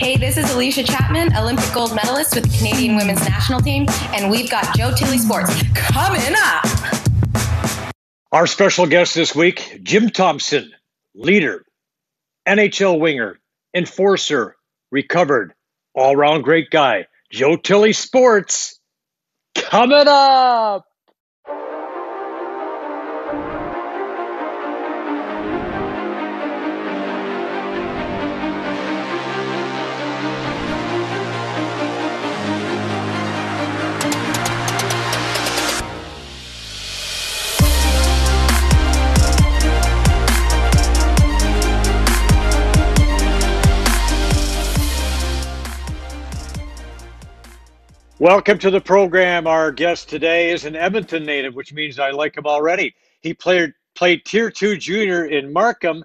Hey, this is Alicia Chapman, Olympic gold medalist with the Canadian women's national team, and we've got Joe Tilley Sports coming up. Our special guest this week, Jim Thompson, leader, NHL winger, enforcer, recovered, all round great guy. Joe Tilley Sports coming up. Welcome to the program. Our guest today is an Edmonton native, which means I like him already. He played played Tier 2 junior in Markham.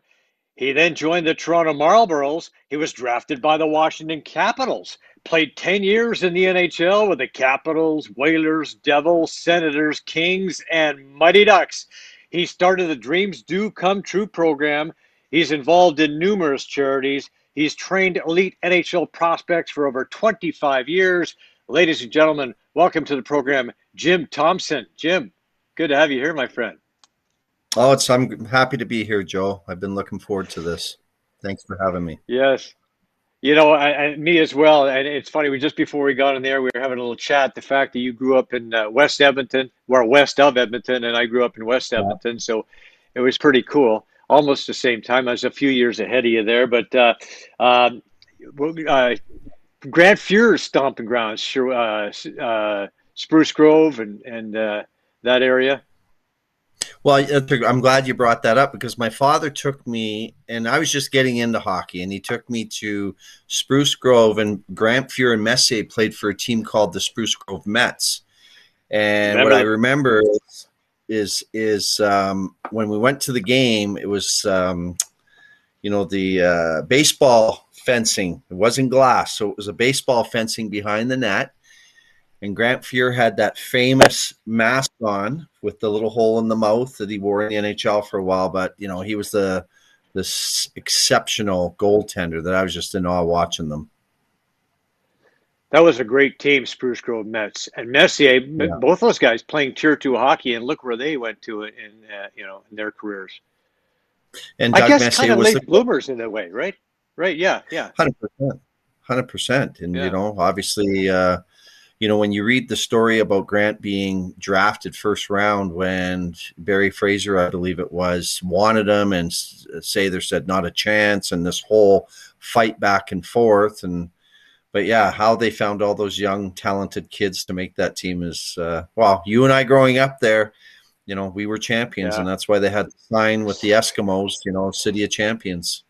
He then joined the Toronto Marlboros. He was drafted by the Washington Capitals. Played 10 years in the NHL with the Capitals, Whalers, Devils, Senators, Kings, and Mighty Ducks. He started the Dreams Do Come True program. He's involved in numerous charities. He's trained elite NHL prospects for over 25 years. Ladies and gentlemen, welcome to the program, Jim Thompson. Jim, good to have you here, my friend. Oh, it's I'm happy to be here, Joe. I've been looking forward to this. Thanks for having me. Yes. You know, I, I, me as well. And it's funny, we just before we got in there, we were having a little chat. The fact that you grew up in uh, West Edmonton, or west of Edmonton, and I grew up in West Edmonton. So it was pretty cool. Almost the same time. I was a few years ahead of you there. But uh, um, uh, Grant Fuhr's stomping grounds, uh, uh, Spruce Grove and and uh, that area. Well, I'm glad you brought that up because my father took me, and I was just getting into hockey, and he took me to Spruce Grove, and Grant Fuhr and Messier played for a team called the Spruce Grove Mets. And remember? what I remember is is, is um, when we went to the game, it was um, you know the uh, baseball fencing. It wasn't glass, so it was a baseball fencing behind the net. And Grant Fuhr had that famous mask on with the little hole in the mouth that he wore in the NHL for a while. But you know, he was the this exceptional goaltender that I was just in awe watching them. That was a great team, Spruce Grove Mets and Messier. Yeah. Both those guys playing Tier Two hockey, and look where they went to in uh, you know in their careers. And I guess Messier kind of late the, bloomers in a way, right? Right. Yeah. Yeah. Hundred percent. Hundred percent. And yeah. you know, obviously, uh, you know, when you read the story about Grant being drafted first round when Barry Fraser, I believe it was, wanted him and Sather said not a chance, and this whole fight back and forth, and but yeah, how they found all those young talented kids to make that team is uh, well, you and I growing up there, you know, we were champions, yeah. and that's why they had to sign with the Eskimos, you know, City of Champions.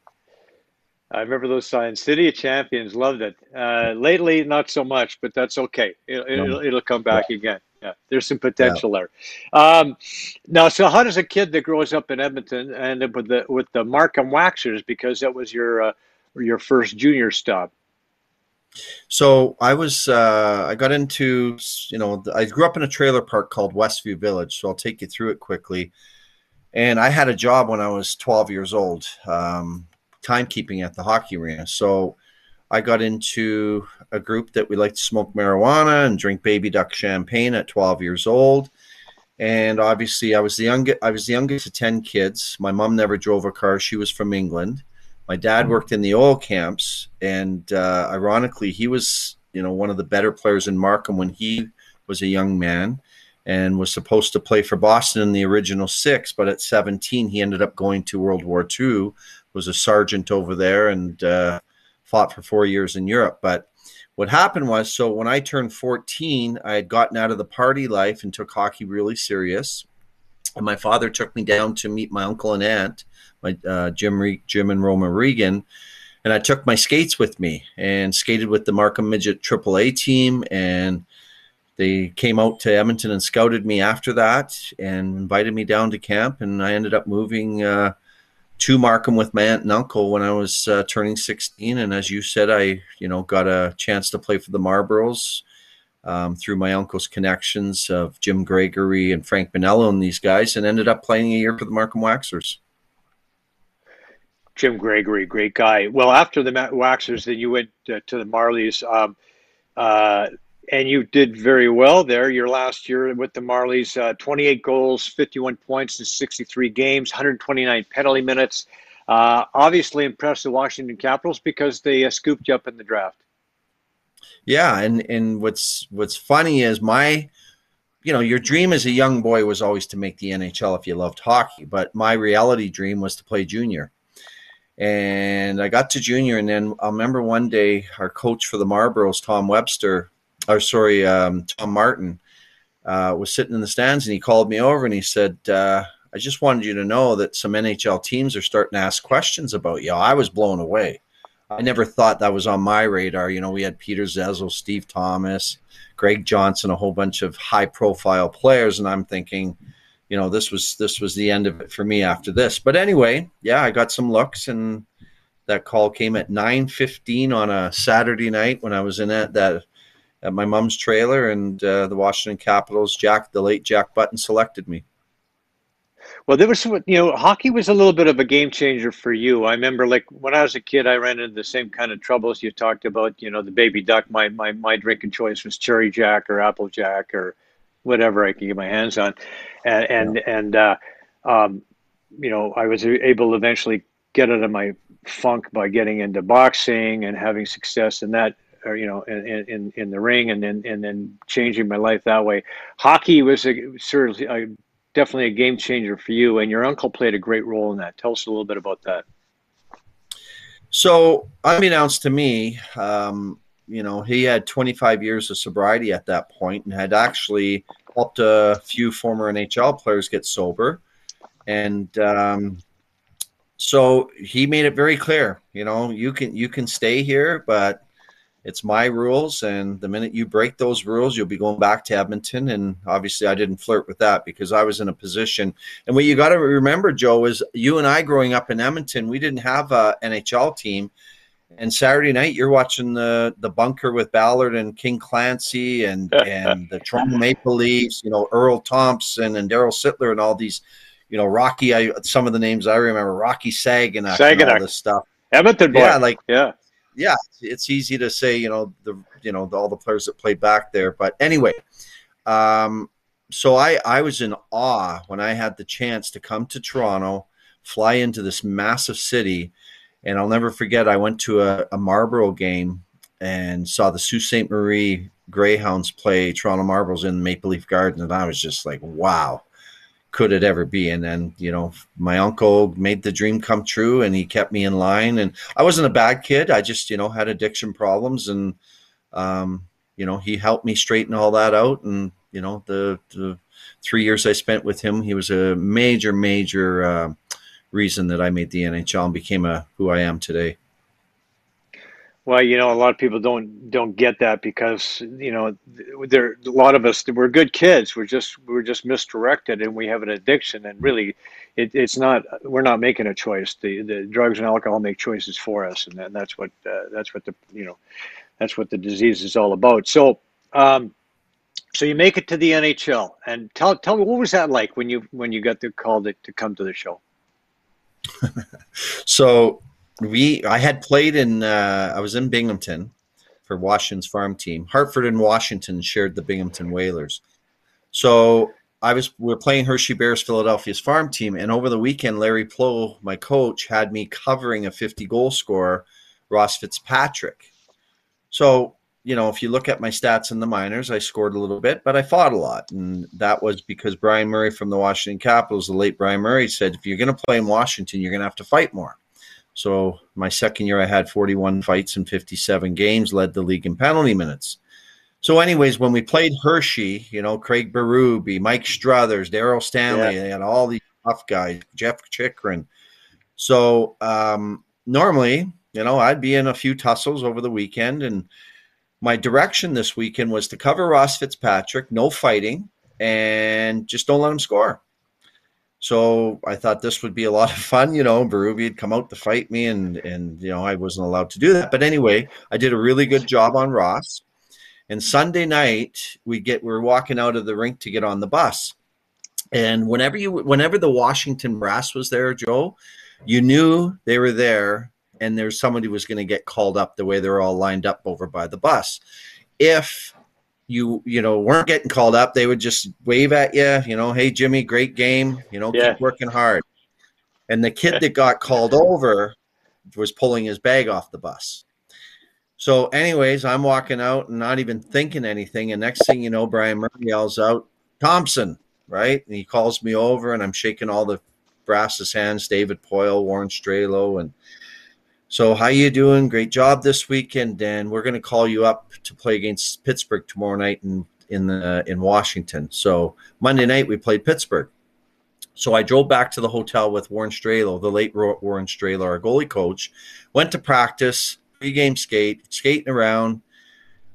I remember those signs. City of Champions, loved it. Uh, lately, not so much, but that's okay. It, will it'll come back yeah. again. Yeah, there's some potential yeah. there. Um, now, so how does a kid that grows up in Edmonton end up with the with the Markham Waxers because that was your uh, your first junior stop? So I was uh, I got into you know I grew up in a trailer park called Westview Village. So I'll take you through it quickly. And I had a job when I was 12 years old. Um, timekeeping at the hockey arena. So I got into a group that we like to smoke marijuana and drink baby duck champagne at 12 years old. And obviously, I was the youngest. I was the youngest of ten kids. My mom never drove a car; she was from England. My dad mm-hmm. worked in the oil camps, and uh, ironically, he was you know one of the better players in Markham when he was a young man, and was supposed to play for Boston in the original six. But at 17, he ended up going to World War II was a sergeant over there and uh, fought for four years in Europe. But what happened was, so when I turned 14, I had gotten out of the party life and took hockey really serious. And my father took me down to meet my uncle and aunt, my uh, Jim, Re- Jim and Roma Regan. And I took my skates with me and skated with the Markham Midget AAA team. And they came out to Edmonton and scouted me after that and invited me down to camp. And I ended up moving uh, to Markham with my aunt and uncle when I was uh, turning 16. And as you said, I, you know, got a chance to play for the Marlboros um, through my uncle's connections of Jim Gregory and Frank Bonello and these guys, and ended up playing a year for the Markham Waxers. Jim Gregory, great guy. Well, after the Waxers, then you went uh, to the Marlies, um, uh, and you did very well there. Your last year with the Marlies, uh, 28 goals, 51 points in 63 games, 129 penalty minutes. Uh, obviously impressed the Washington Capitals because they uh, scooped you up in the draft. Yeah, and and what's what's funny is my you know, your dream as a young boy was always to make the NHL if you loved hockey, but my reality dream was to play junior. And I got to junior, and then I remember one day our coach for the Marlboros, Tom Webster, or sorry, um, Tom Martin, uh, was sitting in the stands, and he called me over and he said, uh, "I just wanted you to know that some NHL teams are starting to ask questions about you." I was blown away. I never thought that was on my radar. You know, we had Peter Zezel, Steve Thomas, Greg Johnson, a whole bunch of high profile players, and I'm thinking, you know, this was this was the end of it for me after this. But anyway, yeah, I got some looks, and that call came at 9:15 on a Saturday night when I was in that, that at my mom's trailer, and uh, the Washington Capitals, Jack, the late Jack Button, selected me. Well, there was some, you know, hockey was a little bit of a game changer for you. I remember, like when I was a kid, I ran into the same kind of troubles you talked about. You know, the baby duck. My my my drinking choice was cherry jack or apple jack or whatever I could get my hands on, and and, yeah. and uh, um, you know, I was able to eventually get out of my funk by getting into boxing and having success in that or you know in, in in the ring and then and then changing my life that way hockey was a, certainly a definitely a game changer for you, and your uncle played a great role in that. Tell us a little bit about that. So, unbeknownst to me, um, you know, he had 25 years of sobriety at that point and had actually helped a few former NHL players get sober. And um, so he made it very clear, you know, you can you can stay here, but it's my rules, and the minute you break those rules, you'll be going back to Edmonton. And obviously, I didn't flirt with that because I was in a position. And what you got to remember, Joe, is you and I growing up in Edmonton, we didn't have a NHL team. And Saturday night, you're watching the the bunker with Ballard and King Clancy and and the Toronto Maple Leafs. You know Errol Thompson and Darryl Sittler and all these. You know Rocky. I some of the names I remember. Rocky Saganiuk. Saganiuk. And all this stuff. Edmonton boy. Yeah, like yeah yeah, it's easy to say, you know, the you know all the players that played back there. But anyway, um, so I I was in awe when I had the chance to come to Toronto, fly into this massive city, and I'll never forget. I went to a, a Marlboro game and saw the Sault Ste. Marie Greyhounds play Toronto Marlboros in Maple Leaf Garden, and I was just like, wow could it ever be? And then, you know, my uncle made the dream come true and he kept me in line. And I wasn't a bad kid. I just, you know, had addiction problems. And, um, you know, he helped me straighten all that out. And, you know, the, the three years I spent with him, he was a major, major uh, reason that I made the NHL and became a who I am today. Well, you know, a lot of people don't don't get that because you know there a lot of us we're good kids. We're just we're just misdirected and we have an addiction. And really, it, it's not we're not making a choice. The the drugs and alcohol make choices for us, and that, that's what uh, that's what the you know that's what the disease is all about. So. Um, so you make it to the NHL, and tell tell me what was that like when you when you got the call to, to come to the show. so we I had played in uh, I was in Binghamton for Washington's farm team. Hartford and Washington shared the Binghamton Whalers. So I was we are playing Hershey Bears Philadelphia's farm team, and over the weekend, Larry Pleau, my coach, had me covering a 50 goal scorer, Ross Fitzpatrick. So you know, if you look at my stats in the minors, I scored a little bit, but I fought a lot, and that was because Brian Murray from the Washington Capitals, the late Brian Murray, said if you're going to play in Washington, you're going to have to fight more. So my second year, I had 41 fights and 57 games, led the league in penalty minutes. So, anyways, when we played Hershey, you know, Craig Berube, Mike Stothers, Daryl Stanley, yeah. they had all these tough guys, Jeff Chychrun. So um, normally, you know, I'd be in a few tussles over the weekend, and my direction this weekend was to cover Ross Fitzpatrick, no fighting, and just don't let him score. So I thought this would be a lot of fun. You know, Berube had come out to fight me, and and you know I wasn't allowed to do that. But anyway, I did a really good job on Ross. And Sunday night we get we're walking out of the rink to get on the bus, and whenever you whenever the Washington Brass was there, Joe, you knew they were there and there's somebody was going to get called up the way they're all lined up over by the bus. If you you know weren't getting called up, they would just wave at you, you know, hey Jimmy, great game, you know, yeah. keep working hard. And the kid that got called over was pulling his bag off the bus. So, anyways, I'm walking out and not even thinking anything. And next thing you know, Brian Murray yells out, Thompson, right? And he calls me over and I'm shaking all the brass's hands, David Poile Warren Strelow, and so, how you doing? Great job this weekend, and we're going to call you up to play against Pittsburgh tomorrow night in in the, in Washington. So Monday night we played Pittsburgh. So I drove back to the hotel with Warren Strelow, the late Warren Strelow, our goalie coach. Went to practice, pre-game skate, skating around.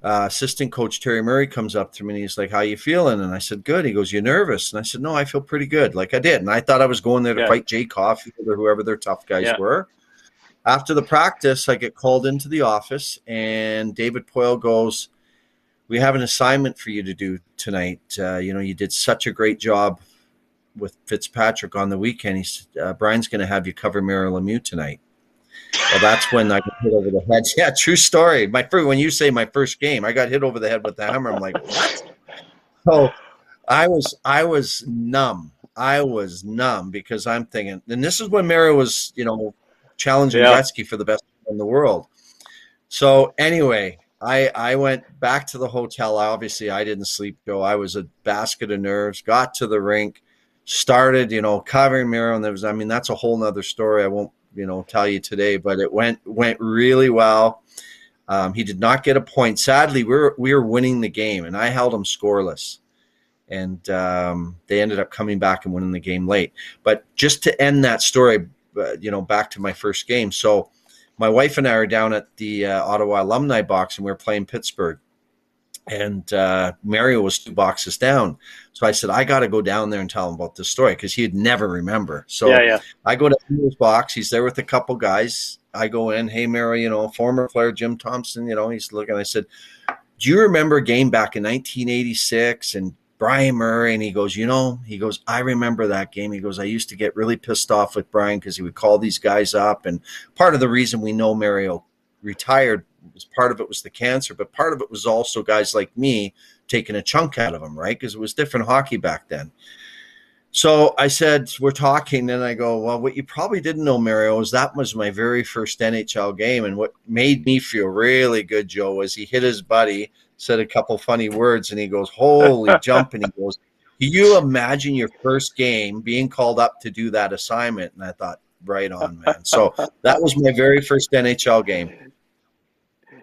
Uh, assistant coach Terry Murray comes up to me and he's like, "How you feeling?" And I said, "Good." He goes, "You nervous?" And I said, "No, I feel pretty good." Like I did, and I thought I was going there to yeah. fight Jay Caufield or whoever their tough guys yeah. were after the practice, I get called into the office, and David Poile goes, "We have an assignment for you to do tonight. Uh, you know, you did such a great job with Fitzpatrick on the weekend. He's uh, Brian's going to have you cover Mario Lemieux tonight." Well, that's when I got hit over the head. Yeah, true story. My first, when you say my first game, I got hit over the head with the hammer. I'm like, what? So I was, I was numb. I was numb because I'm thinking, and this is when Mario was, you know, challenging yeah. Gretzky for the best in the world. So anyway, I I went back to the hotel. Obviously, I didn't sleep, Joe. I was a basket of nerves. Got to the rink, started, you know, covering Mario, and there was. I mean, that's a whole nother story. I won't, you know, tell you today, but it went went really well. Um, he did not get a point. Sadly, we were we were winning the game, and I held him scoreless. And um, they ended up coming back and winning the game late. But just to end that story, you know, back to my first game. So my wife and I are down at the uh, Ottawa Alumni Box, and we are playing Pittsburgh. And uh, Mario was two boxes down, so I said I got to go down there and tell him about this story because he'd never remember. So yeah, yeah. I go to his box. He's there with a couple guys. I go in. Hey, Mario, you know, former player Jim Thompson. You know, he's looking. I said, "Do you remember a game back in 1986?" And Brian Murray, and he goes, you know, he goes, I remember that game. He goes, I used to get really pissed off with Brian because he would call these guys up, and part of the reason we know Mario retired was part of it was the cancer, but part of it was also guys like me taking a chunk out of him, right? Because it was different hockey back then. So I said, we're talking, and I go, well, what you probably didn't know, Mario, is that was my very first NHL game, and what made me feel really good, Joe, was he hit his buddy said a couple funny words, and he goes, "Holy jump!" And he goes, "Can you imagine your first game being called up to do that assignment?" And I thought, right on, man. So that was my very first NHL game.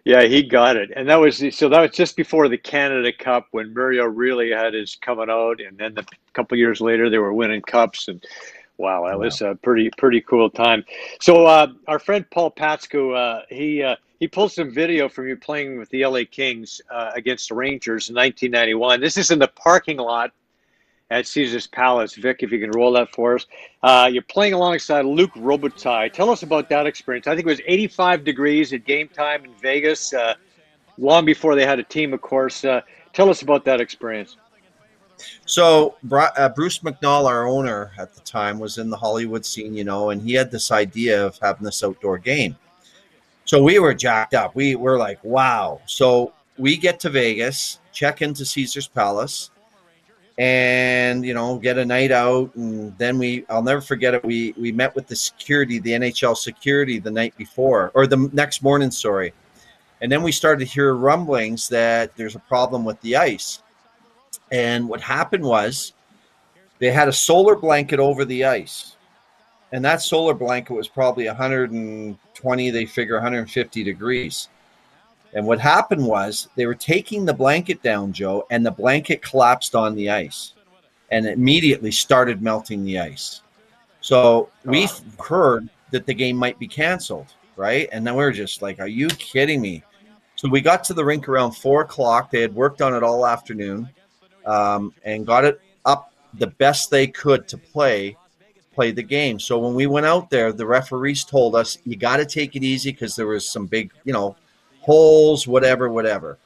Yeah, he got it, and that was so. That was just before the Canada Cup when Mario really had his coming out, and then a the couple years later they were winning cups, and wow, that wow. was a pretty pretty cool time. So uh, our friend Paul Patsko, uh, he uh, he pulled some video from you playing with the LA Kings uh, against the Rangers in 1991. This is in the parking lot at Caesar's Palace. Vic, if you can roll that for us. Uh, you're playing alongside Luc Robitaille. Tell us about that experience. I think it was 85 degrees at game time in Vegas, uh, long before they had a team, of course. Uh, tell us about that experience. So uh, Bruce McNall, our owner at the time, was in the Hollywood scene, you know, and he had this idea of having this outdoor game. So we were jacked up. We were like, wow. So we get to Vegas, check into Caesar's Palace, and you know, get a night out. And then we I'll never forget it. We we met with the security, the NHL security the night before, or the next morning, sorry. And then we started to hear rumblings that there's a problem with the ice. And what happened was they had a solar blanket over the ice and that solar blanket was probably 120 they figure 150 degrees. And what happened was they were taking the blanket down joe and the blanket collapsed on the ice. And immediately started melting the ice. So we heard that the game might be canceled right? And then we are just like are you kidding me? So we got to the rink around four o'clock. They had worked on it all afternoon um, and got it up the best they could to play play the game. So when we went out there, the referees told us you got to take it easy because there was some big, you know, holes, whatever, whatever.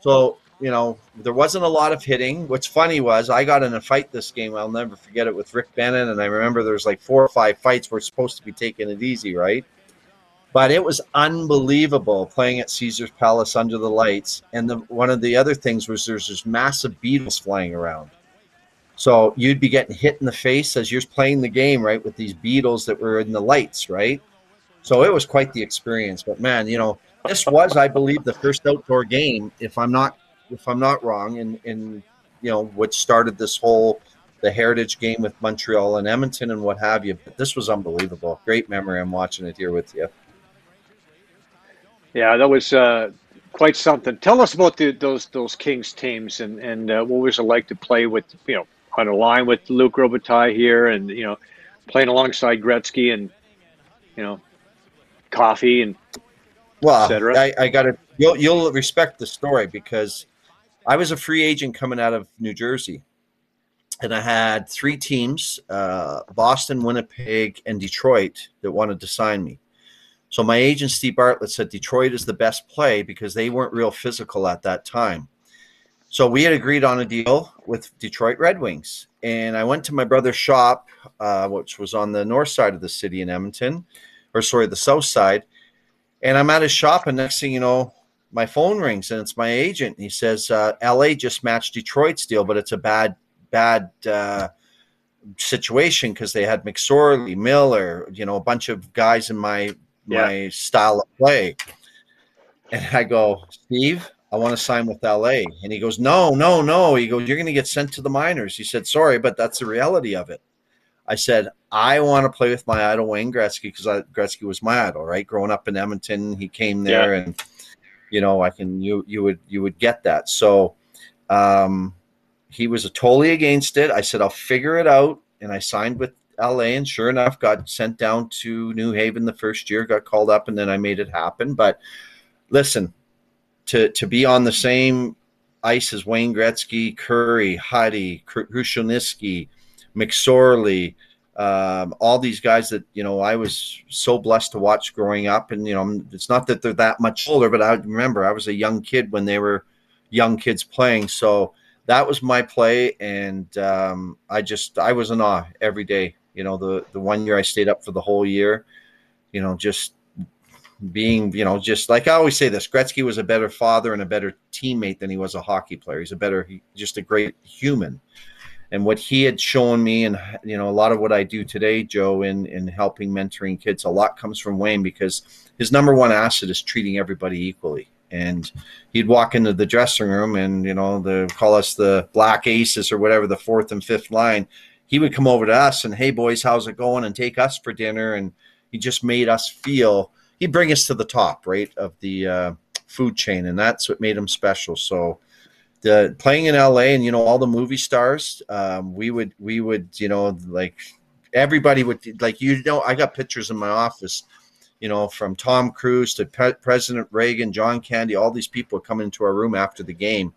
So you know, there wasn't a lot of hitting. What's funny was I got in a fight this game. I'll never forget it with Rick Bennett, and I remember there was like four or five fights. We're supposed to be taking it easy, right? But it was unbelievable playing at Caesar's Palace under the lights. And the, one of the other things was there's this massive beetles flying around. So you'd be getting hit in the face as you're playing the game, right, with these beetles that were in the lights, right? So it was quite the experience. But man, you know, this was, I believe, the first outdoor game, if I'm not if I'm not wrong, in in you know what started this whole the heritage game with Montreal and Edmonton and what have you. But this was unbelievable. Great memory. I'm watching it here with you. Yeah, that was uh, quite something. Tell us about the, those those Kings teams and and uh, what was it like to play with you know on a line with Luc Robitaille here and you know playing alongside Gretzky and you know Coffey and well, I, I got to you'll you'll respect the story because I was a free agent coming out of New Jersey, and I had three teams: uh, Boston, Winnipeg, and Detroit that wanted to sign me. So my agent Steve Bartlett said Detroit is the best play because they weren't real physical at that time. So we had agreed on a deal with Detroit Red Wings, and I went to my brother's shop, uh, which was on the north side of the city in Edmonton, or sorry, the south side and I'm at his shop, and next thing you know, my phone rings, and it's my agent. He says, uh, "LA just matched Detroit's deal, but it's a bad, bad uh, situation because they had McSorley, Miller, you know, a bunch of guys in my yeah. my style of play." And I go, Steve, I want to sign with LA. And he goes, No, no, no. He goes, You're going to get sent to the minors. He said, Sorry, but that's the reality of it. I said, I want to play with my idol Wayne Gretzky because Gretzky was my idol, right? Growing up in Edmonton, he came there, yeah. and you know, I can you you would you would get that. So um, he was totally against it. I said, I'll figure it out, and I signed with LA, and sure enough, got sent down to New Haven the first year, got called up, and then I made it happen. But listen, to to be on the same ice as Wayne Gretzky, Kurri, Huddy, Krushelnyski, McSorley, um, all these guys that you know I was so blessed to watch growing up, and you know it's not that they're that much older, but I remember I was a young kid when they were young kids playing. So that was my play, and um, I just I was in awe every day. You know the the one year I stayed up for the whole year, you know just being you know just like I always say this Gretzky was a better father and a better teammate than he was a hockey player. He's a better just a great human. And what he had shown me and you know a lot of what i do today joe in in helping mentoring kids a lot comes from wayne because his number one asset is treating everybody equally. And he'd walk into the dressing room and you know the call us the black aces or whatever the fourth and fifth line. He would come over to us and hey boys how's it going? and take us for dinner. And he just made us feel he'd bring us to the top right of the uh, food chain and that's what made him special. So the playing in LA and you know all the movie stars, um, we would we would you know like everybody would like you know I got pictures in my office, you know from Tom Cruise to Pe- President Reagan, John Candy, all these people come into our room after the game,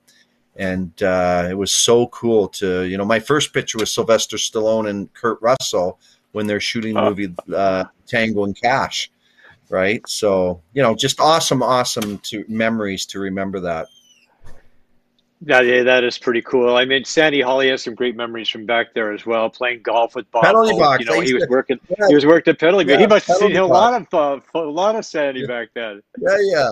and uh, it was so cool to you know my first picture was Sylvester Stallone and Kurt Russell when they're shooting the movie uh, Tango and Cash, right? So you know just awesome, awesome to memories to remember that. Yeah, yeah, that is pretty cool. I mean, Sandy Hawley has some great memories from back there as well, playing golf with Bob. Penalty box. You know, he was working. Yeah. He was working at penalty. Yeah, he must have seen a lot of uh, a lot of Sandy yeah. back then. Yeah, yeah.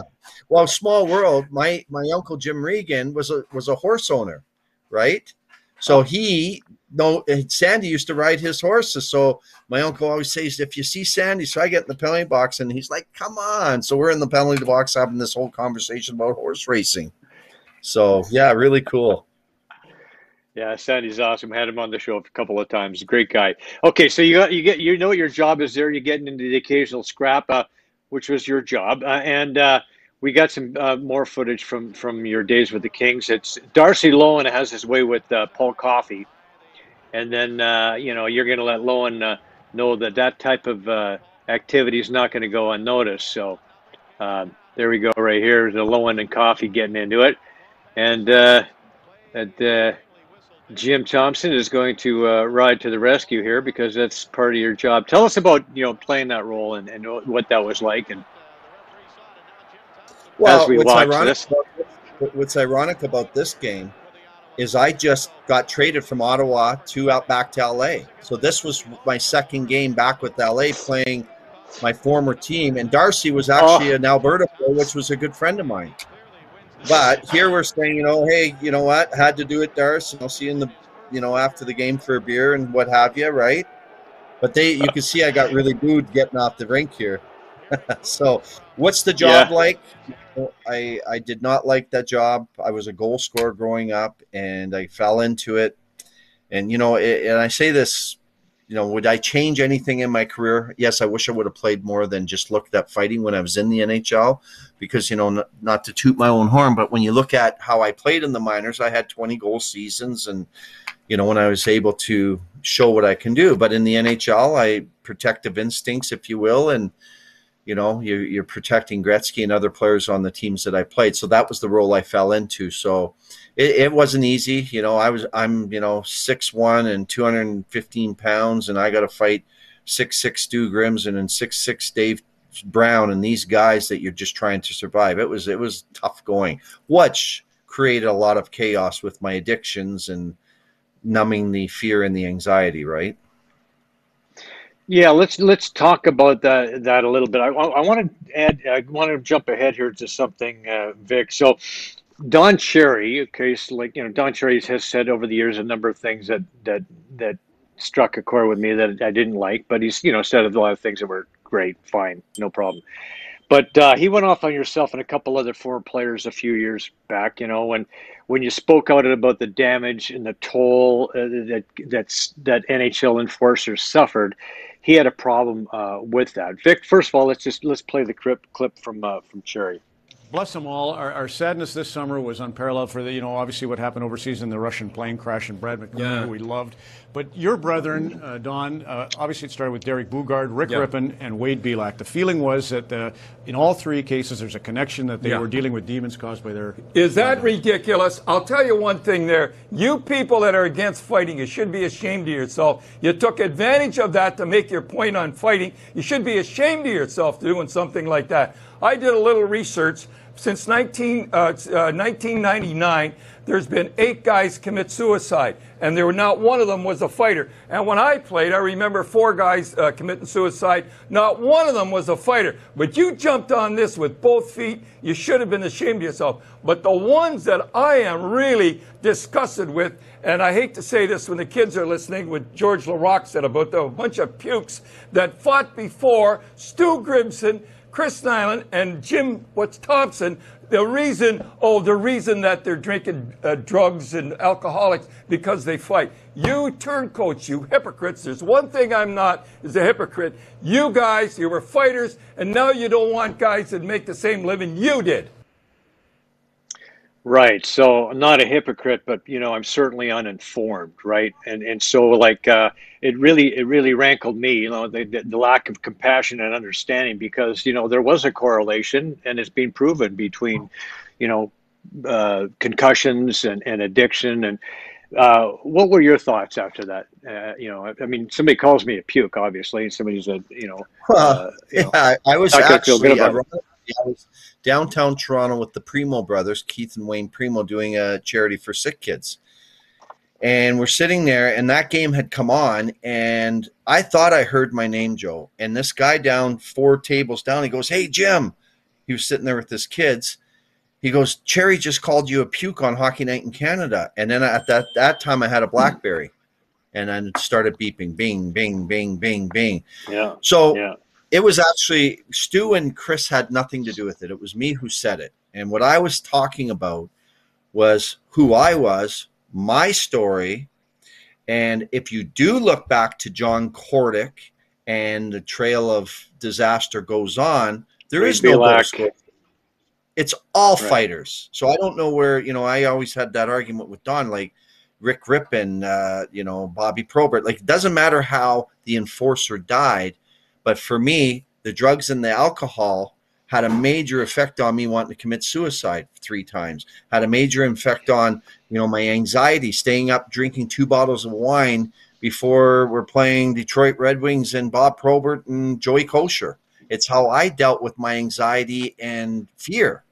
Well, small world. My my uncle Jim Regan was a was a horse owner, right? So he no Sandy used to ride his horses. So my uncle always says, if you see Sandy, so I get in the penalty box, and he's like, "Come on!" So we're in the penalty box having this whole conversation about horse racing. So yeah, really cool. Yeah, Sandy's awesome. Had him on the show a couple of times. Great guy. Okay, so you got you get you know what your job is there. You're getting into the occasional scrap, uh, which was your job, uh, and uh, we got some uh, more footage from from your days with the Kings. It's Darcy Loewen has his way with uh, Paul Coffey, and then uh, you know you're going to let Loewen know that that type of activity is not going to go unnoticed. So there we go, right here, the Loewen and Coffey getting into it and uh, that uh, Jim Thompson is going to uh, ride to the rescue here because that's part of your job. Tell us about you know playing that role and, and what that was like, and well, as we watch this. what's ironic about this game is I just got traded from Ottawa to out back to LA. So this was my second game back with LA playing my former team, and Darcy was oh. actually oh. an Alberta player, which was a good friend of mine. But here we're saying, you know, hey, you know what? Had to do it, Darcy. I'll see you in the, you know, after the game for a beer and what have you, right? But they, you can see, I got really booed getting off the rink here. so, what's the job yeah. like? I I did not like that job. I was a goal scorer growing up, and I fell into it. And you know, it, and I say this, you know, would I change anything in my career? Yes, I wish I would have played more than just looked at fighting when I was in the NHL, because you know, not, not to toot my own horn, but when you look at how I played in the minors, I had 20 goal seasons, and you know, when I was able to show what I can do. But in the NHL, I protective instincts, if you will, and you know you're, you're protecting Gretzky and other players on the teams that I played. So that was the role I fell into. So it, it wasn't easy. You know, I was I'm you know six one and 215 pounds, and I got to fight six six Stu Grimson and six six Dave Brown and these guys that you're just trying to survive. It was it was tough going, which created a lot of chaos with my addictions and numbing the fear and the anxiety. Right. Yeah, let's let's talk about that that a little bit. I, I want to add. I want to jump ahead here to something, uh, Vic. So, Don Cherry, okay, so like you know, Don Cherry has said over the years a number of things that that that struck a chord with me that I didn't like, but he's you know said a lot of things that were great, fine, no problem. But uh, he went off on yourself and a couple other former players a few years back. You know, when when you spoke out about the damage and the toll uh, that that's that NHL enforcers suffered he had a problem uh, with that. Vic, first of all, let's just let's play the clip clip from uh, from Cherry bless them all. Our, our, sadness this summer was unparalleled for the, you know, obviously what happened overseas in the Russian plane crash and Brad McCrimmon, yeah. we loved. But your brethren, uh, Don, uh, obviously it started with Derek Boogaard, Rick yeah. Rypien, and Wade Belak. The feeling was that uh, in all three cases there's a connection that they yeah. were dealing with demons caused by their. Is that ridiculous? I'll tell you one thing there. You people that are against fighting, you should be ashamed of yourself. You took advantage of that to make your point on fighting. You should be ashamed of yourself doing something like that. I did a little research. Since 19, uh, uh, 1999, there's been eight guys commit suicide, and there were not one of them was a fighter. And when I played, I remember four guys uh, committing suicide. Not one of them was a fighter. But you jumped on this with both feet. You should have been ashamed of yourself. But the ones that I am really disgusted with, and I hate to say this when the kids are listening, what George Laraque said about the bunch of pukes that fought before Stu Grimson Chris Nilan and Jim what's Thompson, the reason, oh, the reason that they're drinking uh, drugs and alcoholics because they fight. You turncoats, you hypocrites. There's one thing I'm not is a hypocrite. You guys, you were fighters, and now you don't want guys that make the same living you did. Right. So I'm not a hypocrite, but you know, I'm certainly uninformed, right? And and so like uh, it really it really rankled me, you know, the, the lack of compassion and understanding because you know there was a correlation and it's been proven between, you know, uh, concussions and, and addiction and uh, what were your thoughts after that? Uh, you know, I, I, mean, somebody calls me a puke, obviously. Somebody's a, you know, uh, you yeah, know, I was actually, I was downtown Toronto with the Primeau brothers, Keith and Wayne Primeau, doing a charity for sick kids. And we're sitting there, and that game had come on, and I thought I heard my name, Joe. And this guy down four tables down, he goes, Hey, Jim. He was sitting there with his kids. He goes, Cherry just called you a puke on Hockey Night in Canada. And then at that, that time, I had a Blackberry and then it started beeping, bing, bing, bing, bing, bing. Yeah. So yeah it was actually Stu and Chris had nothing to do with it. It was me who said it. And what I was talking about was who I was, my story. And if you do look back to John Kordic and the trail of disaster goes on, there is no. It's all right. fighters. So I don't know where, you know, I always had that argument with Don, like Rick Rypien, uh, you know, Bobby Probert. Like, it doesn't matter how the enforcer died but for me, the drugs and the alcohol had a major effect on me wanting to commit suicide three times. Had a major effect on, you know, my anxiety, staying up drinking two bottles of wine before we're playing Detroit Red Wings and Bob Probert and Joey Kocur. It's how I dealt with my anxiety and fear.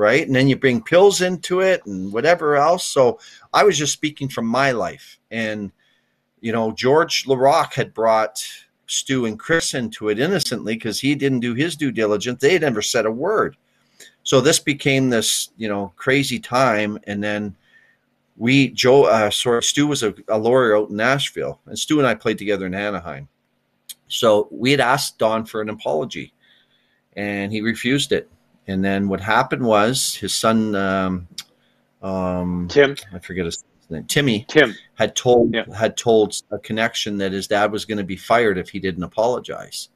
right? And then you bring pills into it and whatever else. So I was just speaking from my life. And, you know, George Laraque had brought Stu and Chris into it innocently because he didn't do his due diligence. They had never said a word. So this became this, you know, crazy time. And then we, Joe, uh, sorry, Stu was a, a lawyer out in Nashville, and Stu and I played together in Anaheim. So we had asked Don for an apology, and he refused it. And then what happened was his son, um, um, Tim, I forget his Timmy, Tim had told Yeah. had told a connection that his dad was going to be fired if he didn't apologize.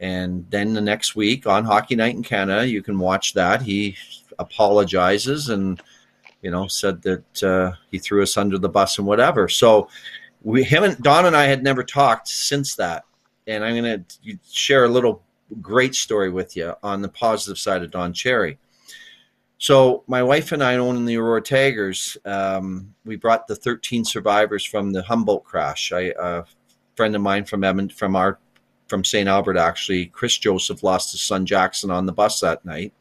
And then the next week on Hockey Night in Canada, you can watch that. He apologizes and you know said that uh, he threw us under the bus and whatever. So we him and Don and I had never talked since that. And I'm going to share a little great story with you on the positive side of Don Cherry. So my wife and I own the Aurora Tigers. Um, we brought the 13 survivors from the Humboldt crash. I, a friend of mine from Edmond, from our, from St. Albert, actually, Chris Joseph lost his son Jackson on the bus that night.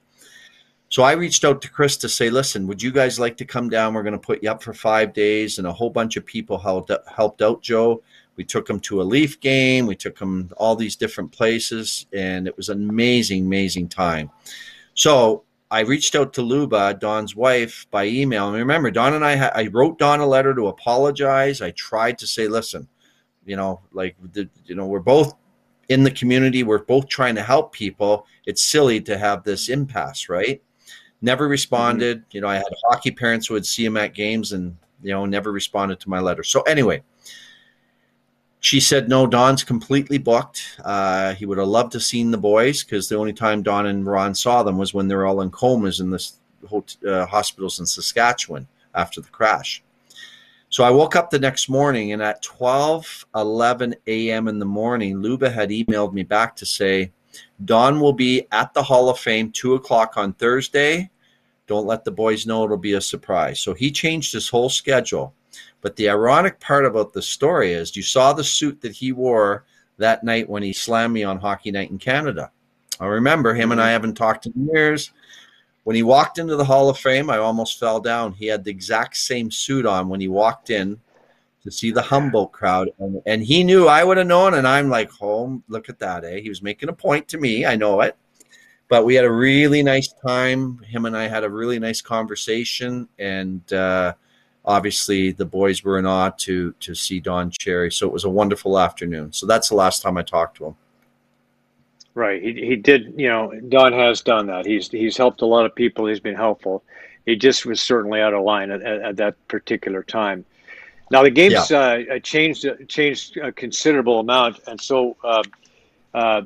So I reached out to Chris to say, listen, would you guys like to come down? We're going to put you up for five days. And a whole bunch of people helped, helped out Joe. We took him to a Leaf game. We took him all these different places. And it was an amazing, amazing time. So I reached out to Luba, Don's wife, by email. And remember, Don and I, ha- I wrote Don a letter to apologize. I tried to say, listen, you know, like, the, you know, we're both in the community. We're both trying to help people. It's silly to have this impasse, right? Never mm-hmm. responded. You know, I had hockey parents who would see him at games and, you know, never responded to my letter. So anyway, she said no don's completely booked. Uh, he would have loved to seen the boys because the only time don and ron saw them was when they were all in comas in the uh, hospitals in saskatchewan after the crash. So i woke up the next morning and at 12 11 a.m in the morning luba had emailed me back to say don will be at the hall of fame 2 o'clock on thursday. Don't let the boys know it'll be a surprise. So he changed his whole schedule but the ironic part about the story is you saw the suit that he wore that night when he slammed me on Hockey Night in Canada. I remember him and I haven't talked in years. When he walked into the Hall of Fame, I almost fell down. He had the exact same suit on when he walked in to see the Humboldt crowd. And, and he knew I would have known. And I'm like, home, oh, look at that, eh? He was making a point to me. I know it. But we had a really nice time. Him and I had a really nice conversation. And, uh, obviously the boys were in awe to to see Don Cherry. So it was a wonderful afternoon. So that's the last time I talked to him. Right. He he did. You know, Don has done that. He's he's helped a lot of people. He's been helpful. He just was certainly out of line at, at, at that particular time. Now the game's yeah. uh, changed changed a considerable amount, and so uh, uh,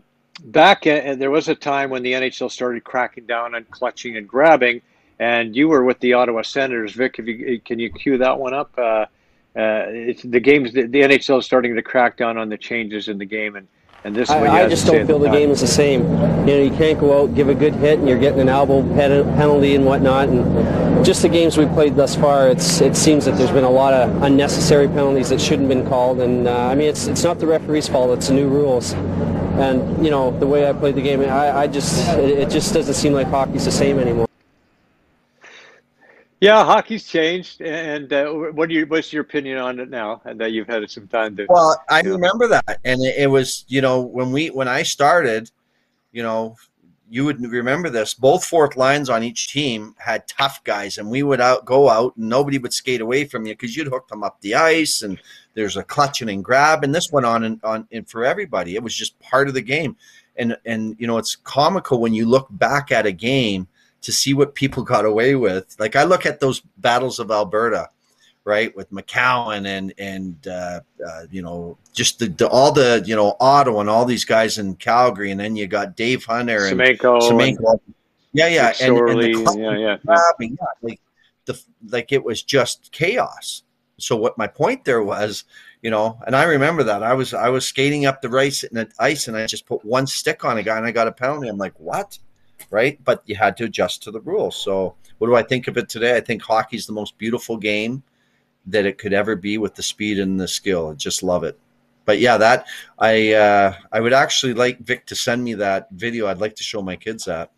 back at, there was a time when the NHL started cracking down on clutching and grabbing and you were with the Ottawa Senators, Vic. If you can you cue that one up? Uh, uh, it's the games. The, the, NHL is starting to crack down on the changes in the game, and and this. I, I just don't feel the game is the same. You know, you can't go out give a good hit, and you're getting an elbow penalty and whatnot. And just the games we've played thus far, it's it seems that there's been a lot of unnecessary penalties that shouldn't have been called. And uh, I mean, it's it's not the referee's fault. It's the new rules. And you know, the way I played the game, I, I just it, it just doesn't seem like hockey's the same anymore. Yeah, hockey's changed, and uh, what do you? What's your opinion on it now? And that you've had some time to. Well, I remember that, and it, it, was you know when we when I started, you know, you would remember this. Both fourth lines on each team had tough guys, and we would out go out, and nobody would skate away from you because you'd hook them up the ice, and there's a clutching and grab, and this went on and on and for everybody. It was just part of the game, and and you know it's comical when you look back at a game to see what people got away with. Like I look at those battles of Alberta, right, with McCowan and and uh, uh, you know just the, the, all the you know Ottawa and all these guys in Calgary, and then you got Dave Hunter and Semenko, yeah, yeah, and, and the yeah, yeah, grabbing, yeah, like the like it was just chaos. So what my point there was, you know, and I remember that I was I was skating up the ice and the ice, and I just put one stick on a guy, and I got a penalty. I'm like, what? Right? But you had to adjust to the rules. So, what do I think of it today? I think hockey's the most beautiful game that it could ever be with the speed and the skill. I just love it. But yeah, that I uh, I would actually like Vic to send me that video. I'd like to show my kids that.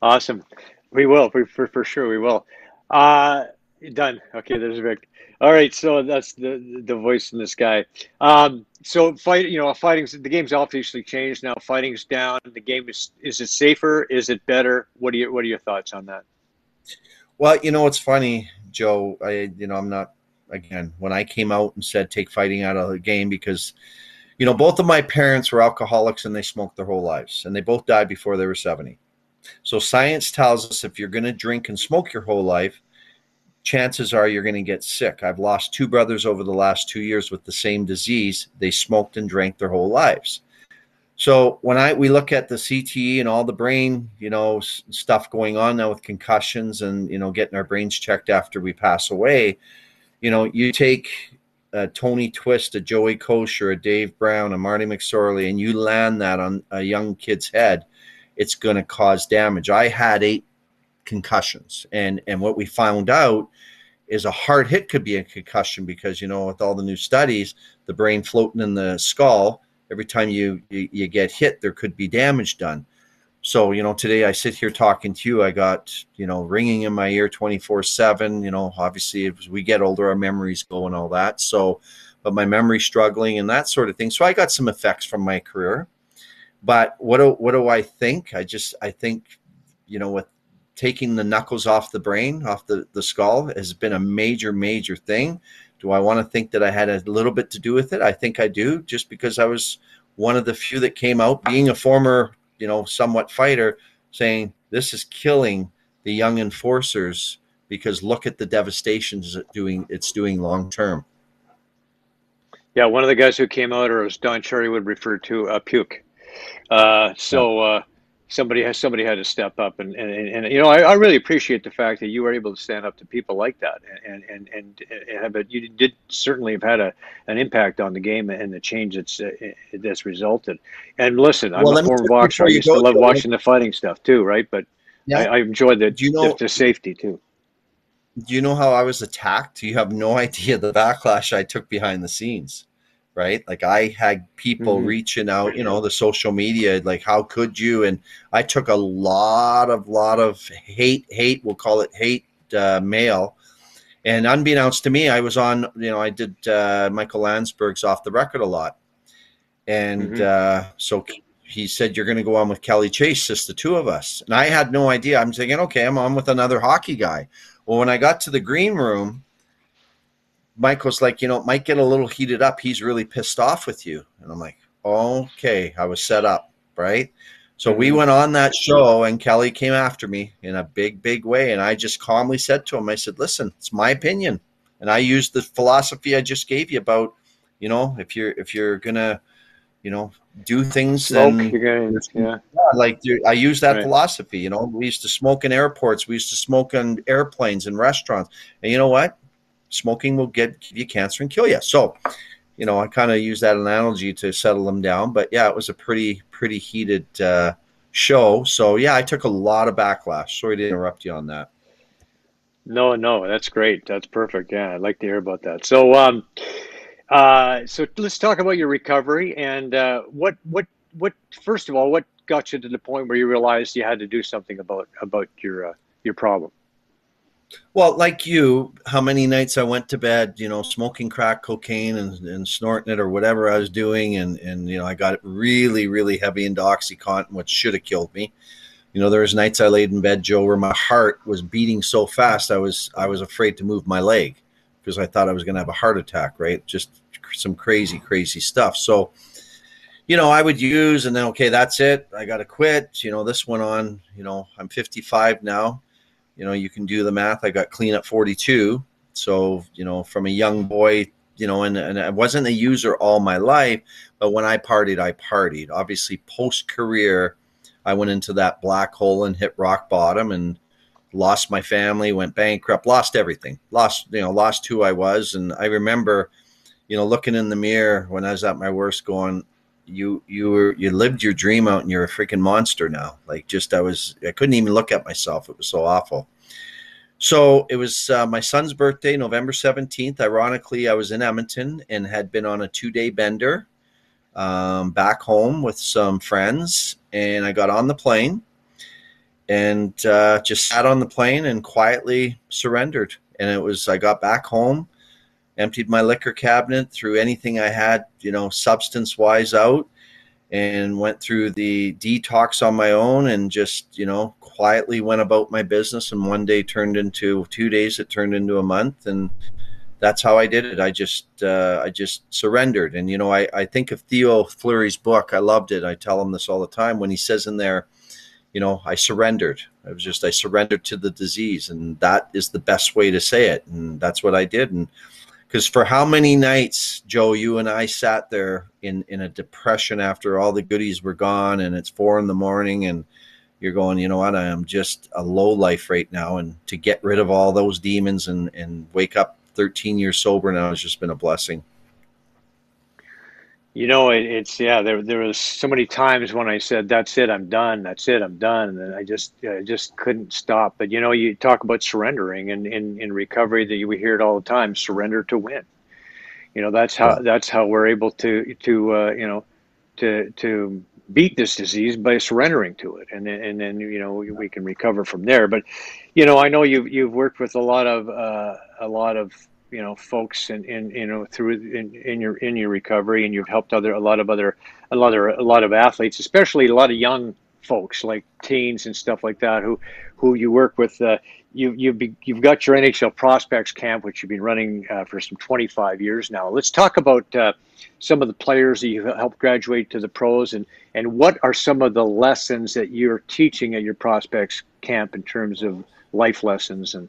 Awesome. We will for for, for sure. We will. Uh, done. Okay, there's Vic. All right, so that's the the voice in the sky. Um, so fight, you know, fighting. The game's obviously changed now. Fighting's down. The game is is it safer? Is it better? What do you what are your thoughts on that? Well, you know, it's funny, Joe. I you know I'm not again when I came out and said take fighting out of the game because you know both of my parents were alcoholics and they smoked their whole lives and they both died before they were 70. So science tells us if you're going to drink and smoke your whole life chances are you're going to get sick. I've lost two brothers over the last two years with the same disease. They smoked and drank their whole lives. So when I we look at the CTE and all the brain, you know, stuff going on now with concussions and you know getting our brains checked after we pass away, you know, you take a Tony Twist, a Joey Kocur, a Dave Brown, a Marty McSorley, and you land that on a young kid's head, it's going to cause damage. I had eight concussions, and and what we found out is a hard hit could be a concussion because you know with all the new studies the brain floating in the skull every time you, you, you get hit there could be damage done. So you know today i sit here talking to you. I got you know ringing in my ear 24 7 you know obviously as we get older our memories go and all that. So but my memory struggling and that sort of thing. So i got some effects from my career. But what do, what do i think? I just i think you know with taking the knuckles off the brain, off the, the skull, has been a major, major thing. Do I want to think that I had a little bit to do with it? I think I do, just because I was one of the few that came out, being a former, you know, somewhat fighter, saying this is killing the young enforcers because look at the devastations it doing it's doing long term. Yeah, one of the guys who came out, or as Don Cherry would refer to, uh, puke. Uh, so. Uh, somebody has somebody had to step up and and, and you know I, I, really appreciate the fact that you were able to stand up to people like that and and and, and it, you did certainly have had a an impact on the game and the change that's uh, that's resulted. And listen I'm well, a former boxer. I used to love watching the fighting stuff too right? But yeah. I, I enjoyed the, you know, the, the safety too. Do you know how I was attacked? You have no idea the backlash I took behind the scenes right? Like I had people mm-hmm. reaching out, you know, the social media, like how could you? And I took a lot of lot of hate, hate. We'll call it hate uh, mail. And unbeknownst to me, I was on, you know, I did uh, Michael Landsberg's off the record a lot, and mm-hmm. uh, so he said you're going to go on with Kelly Chase, just the two of us. And I had no idea. I'm thinking, okay, I'm on with another hockey guy. Well, when I got to the green room, Was like, you know, it might get a little heated up. He's really pissed off with you. And I'm like, okay, I was set up, right? So we mm-hmm. went on that show, and Kelly came after me in a big, big way. And I just calmly said to him, I said, listen, it's my opinion. And I used the philosophy I just gave you about, you know, if you're if you're gonna, you know, do things, Smoke, then gonna, yeah. like I use that right. philosophy. You know, we used to smoke in airports, we used to smoke on airplanes and restaurants, and you know what? Smoking will get give you cancer and kill you. So, you know, I kind of use that analogy to settle them down. But yeah, it was a pretty pretty heated uh, show. So yeah, I took a lot of backlash. Sorry to interrupt you on that. No, no, that's great. That's perfect. Yeah, I'd like to hear about that. So, um, uh, so let's talk about your recovery and uh, what what what. First of all, what got you to the point where you realized you had to do something about about your uh, your problem? Well, like you, how many nights I went to bed, you know, smoking crack cocaine and, and snorting it or whatever I was doing. And, and, you know, I got really, really heavy into Oxycontin, which should have killed me. You know, there was nights I laid in bed, Joe, where my heart was beating so fast I was I was afraid to move my leg because I thought I was going to have a heart attack. Right, just some crazy, crazy stuff. So, you know, I would use, and then okay, that's it. I got to quit. You know, this went on. You know, I'm 55 now you know, you can do the math. I got clean at 42. So, you know, from a young boy, you know, and, and I wasn't a user all my life, but when I partied, I partied. Obviously, post career, I went into that black hole and hit rock bottom and lost my family, went bankrupt, lost everything, lost, you know, lost who I was. And I remember, you know, looking in the mirror when I was at my worst going, you you were you lived your dream out and you're a freaking monster now. Like just i was i couldn't even look at myself. It was so awful. So it was uh, my son's birthday november 17th ironically i was in edmonton and had been on a two day bender um, back home with some friends and i got on the plane and uh, just sat on the plane and quietly surrendered. And it was, I got back home, emptied my liquor cabinet, threw anything I had, you know, substance wise out, and went through the detox on my own and just, you know, quietly went about my business. And one day turned into two days, it turned into a month. And that's how I did it. I just, uh, I just surrendered. And, you know, I, I think of Theo Fleury's book. I loved it. I tell him this all the time when he says in there, you know, I surrendered. I was just I surrendered to the disease, and that is the best way to say it. And that's what I did. And because for how many nights, Joe, you and I sat there in in a depression after all the goodies were gone, and it's four in the morning, and you're going, you know what? I am just a low life right now, and to get rid of all those demons and and wake up 13 years sober now has just been a blessing. You know, it, it's yeah. There, there was so many times when I said, "That's it, I'm done. That's it, I'm done," and I just, I just couldn't stop. But you know, you talk about surrendering, and in in recovery, that you we hear it all the time: surrender to win. You know, that's how that's how we're able to to uh, you know to to beat this disease by surrendering to it, and then and then you know we, we can recover from there. But you know, I know you've you've worked with a lot of uh, a lot of you know folks in, in you know through in, in your in your recovery and you've helped other a lot of other a lot of a lot of athletes especially a lot of young folks like teens and stuff like that who who you work with uh, you you've be, you've got your NHL prospects camp which you've been running uh, for some 25 years now. Let's talk about uh, some of the players that you helped graduate to the pros and and what are some of the lessons that you're teaching at your prospects camp in terms of life lessons and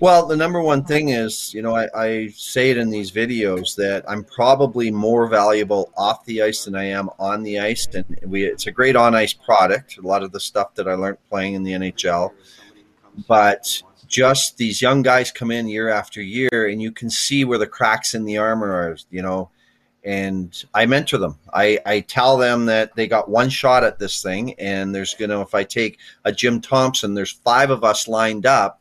well, the number one thing is, you know, I, I, say it in these videos that I'm probably more valuable off the ice than I am on the ice, and we it's a great on ice product. A lot of the stuff that I learned playing in the NHL, but just these young guys come in year after year, and you can see where the cracks in the armor are. You know, and I mentor them. I, I tell them that they got one shot at this thing, and there's gonna if I take a Jim Thomson, there's five of us lined up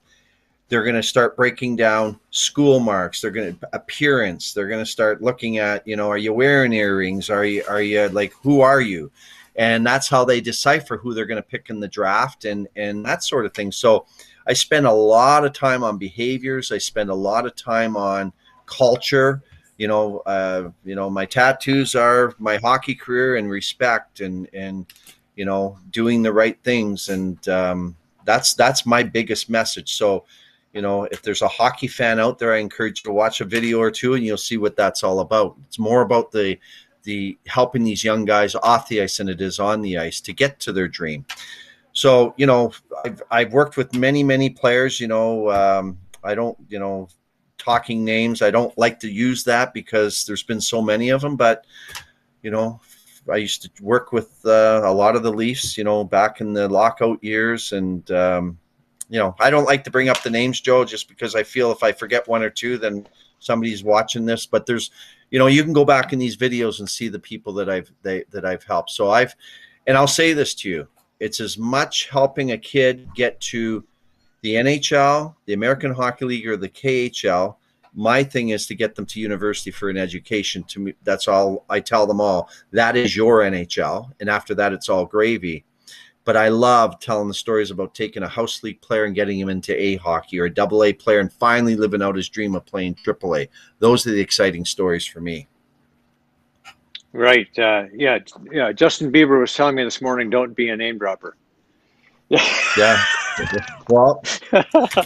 they're going to start breaking down school marks they're going to appearance they're going to start looking at you know are you wearing earrings? Are you are you like who are you? And that's how they decipher who they're going to pick in the draft and and that sort of thing. So i spend a lot of time on behaviors i spend a lot of time on culture you know uh, you know my tattoos are my hockey career and respect and and you know doing the right things and um, that's that's my biggest message. So you know, if there's a hockey fan out there, I encourage you to watch a video or two, and you'll see what that's all about. It's more about the the helping these young guys off the ice than it is on the ice to get to their dream. So, you know, I've, I've worked with many, many players. You know, um, I don't, you know, talking names. I don't like to use that because there's been so many of them. But, you know, I used to work with uh, a lot of the Leafs. You know, back in the lockout years, and um, you know, I don't like to bring up the names, Joe, just because I feel if I forget one or two, then somebody's watching this. But there's, you know, you can go back in these videos and see the people that I've they, that I've helped. So I've, and I'll say this to you: it's as much helping a kid get to the NHL, the American Hockey League, or the KHL. My thing is to get them to university for an education. To me, that's all I tell them all. That is your NHL, and after that, it's all gravy but I love telling the stories about taking a house league player and getting him into A hockey or a double A player and finally living out his dream of playing triple A. Those are the exciting stories for me. Right. Uh, yeah. Yeah. Justin Bieber was telling me this morning, don't be a name dropper. yeah. Well,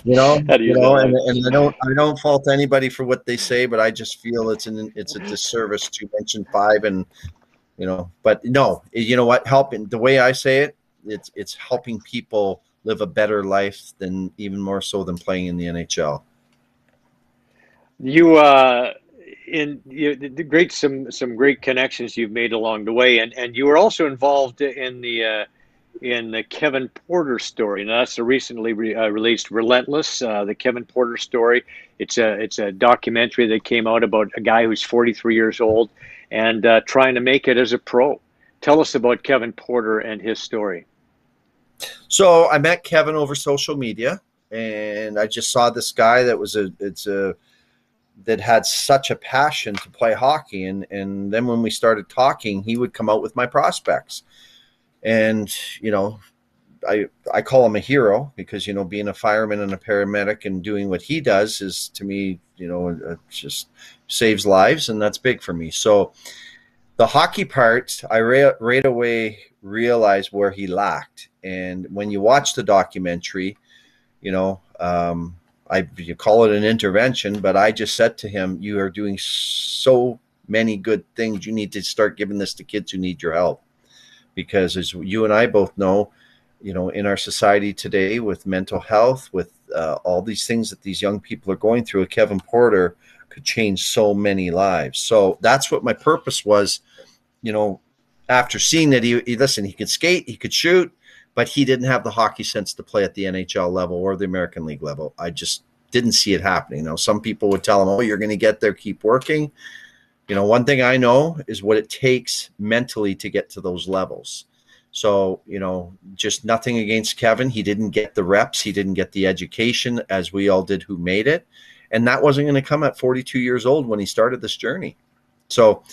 you know, you, you know, and, and I don't, I don't fault anybody for what they say, but I just feel it's an, it's a disservice to mention five and, you know, but no, you know what, helping the way I say it, it's it's helping people live a better life than even more so than playing in the NHL. You uh in you, the great some some great connections you've made along the way and and you were also involved in the uh in the Kevin Porter story. Now that's the recently re, uh, released Relentless, uh, the Kevin Porter story. It's a it's a documentary that came out about a guy who's 43 years old and uh, trying to make it as a pro. Tell us about Kevin Porter and his story. So I met Kevin over social media, and I just saw this guy that was a it's a that had such a passion to play hockey, and and then when we started talking, he would come out with my prospects, and you know I I call him a hero because you know being a fireman and a paramedic and doing what he does is to me you know just saves lives and that's big for me. So the hockey part, I right away realized where he lacked, and when you watch the documentary, you know. Um, I you call it an intervention, but I just said to him, "You are doing so many good things. You need to start giving this to kids who need your help." Because as you and I both know, you know, in our society today with mental health, with uh, all these things that these young people are going through, Kevin Porter could change so many lives. So that's what my purpose was. You know, after seeing that he, he listen, he could skate, he could shoot, but he didn't have the hockey sense to play at the NHL level or the American League level. I just didn't see it happening. You Now, some people would tell him, "Oh, you're going to get there. Keep working." You know, one thing I know is what it takes mentally to get to those levels. So, you know, just nothing against Kevin. He didn't get the reps, he didn't get the education as we all did who made it. And that wasn't going to come at 42 years old when he started this journey. So,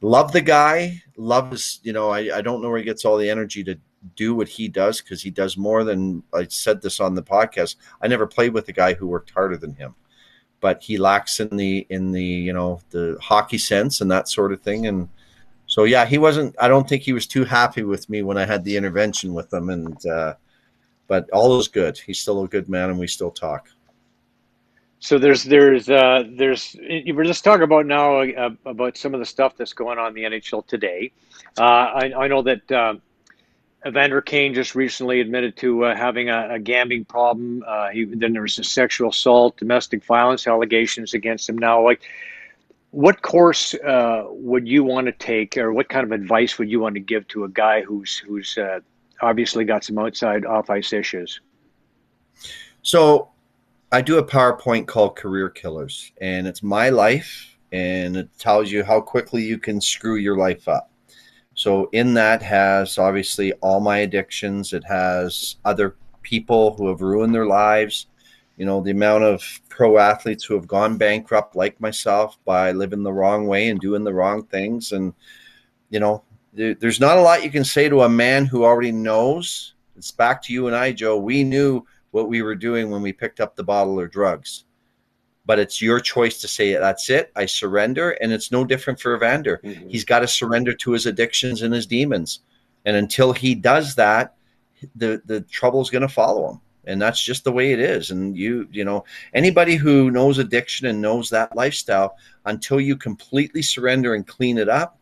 love the guy. Love his, you know, I, I don't know where he gets all the energy to do what he does because he does more than I said this on the podcast. I never played with a guy who worked harder than him, but he lacks in the in the you know the hockey sense and that sort of thing. And so yeah, he wasn't. I don't think he was too happy with me when I had the intervention with him. And uh, but all is good. He's still a good man, and we still talk. So there's there's uh, there's we're just talking about now uh, about some of the stuff that's going on in the NHL today. Uh, I, I know that uh, Evander Kane just recently admitted to uh, having a, a, gambling problem. Uh, he, then there was a sexual assault, domestic violence allegations against him. Now, like, what course uh, would you want to take, or what kind of advice would you want to give to a guy who's who's uh, obviously got some outside off ice issues? So, I do a PowerPoint called Career Killers, and it's my life, and it tells you how quickly you can screw your life up. So in that has obviously all my addictions. It has other people who have ruined their lives. You know, the amount of pro athletes who have gone bankrupt like myself by living the wrong way and doing the wrong things. And, you know, there, there's not a lot you can say to a man who already knows. It's back to you and I, Joe. We knew what we were doing when we picked up the bottle of drugs but it's your choice to say that's it i surrender and it's no different for evander mm-hmm. he's got to surrender to his addictions and his demons and until he does that the the trouble's going to follow him and that's just the way it is and you you know anybody who knows addiction and knows that lifestyle until you completely surrender and clean it up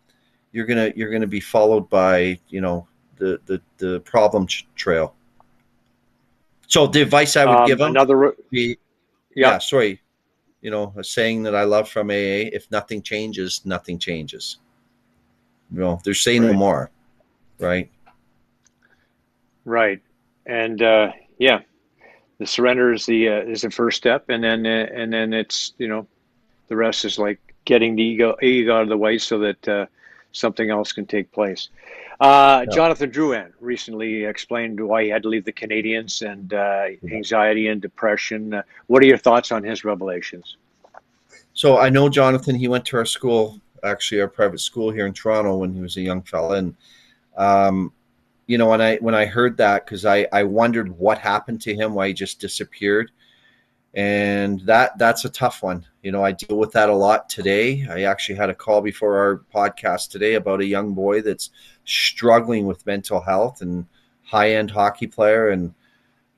you're gonna you're gonna be followed by you know the the, the problem trail so the advice i would um, give him another be, yeah. yeah sorry you know, a saying that I love from AA: "If nothing changes, nothing changes." You know, they're saying right. no more, right? Right, and uh, yeah, the surrender is the uh, is the first step, and then uh, and then it's you know, the rest is like getting the ego ego out of the way so that uh, something else can take place. Uh. Jonathan Drouin recently explained why he had to leave the Canadiens and uh, anxiety and depression. Uh, what are your thoughts on his revelations? So I know Jonathan. He went to our school, actually our private school here in Toronto when he was a young fella, and um, you know when I when I heard that because I I wondered what happened to him, why he just disappeared and that that's a tough one you know i deal with that a lot today i actually had a call before our podcast today about a young boy that's struggling with mental health and high end hockey player. And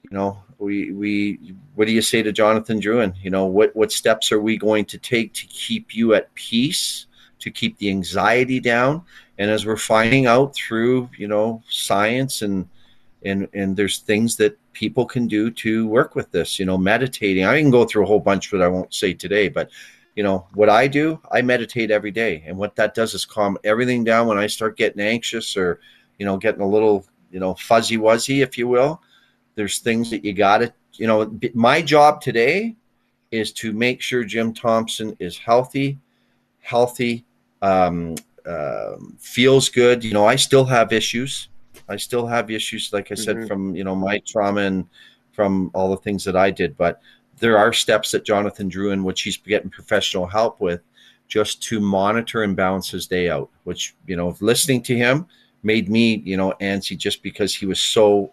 you know we we what do you say to jonathan Drouin? you know what what steps are we going to take to keep you at peace to keep the anxiety down? And as we're finding out through you know science and and and there's things that people can do to work with this you know meditating. I can go through a whole bunch but i won't say today but you know what i do i meditate every day and what that does is calm everything down when i start getting anxious or you know getting a little you know fuzzy wuzzy if you will there's things that you got to you know my job today is to make sure jim thomson is healthy healthy um, uh, feels good you know i still have issues I still have issues, like I said, mm-hmm. from you know my trauma and from all the things that I did. But there are steps that Jonathan Drouin which he's getting professional help with, just to monitor and balance his day out. Which you know, listening to him made me you know antsy just because he was so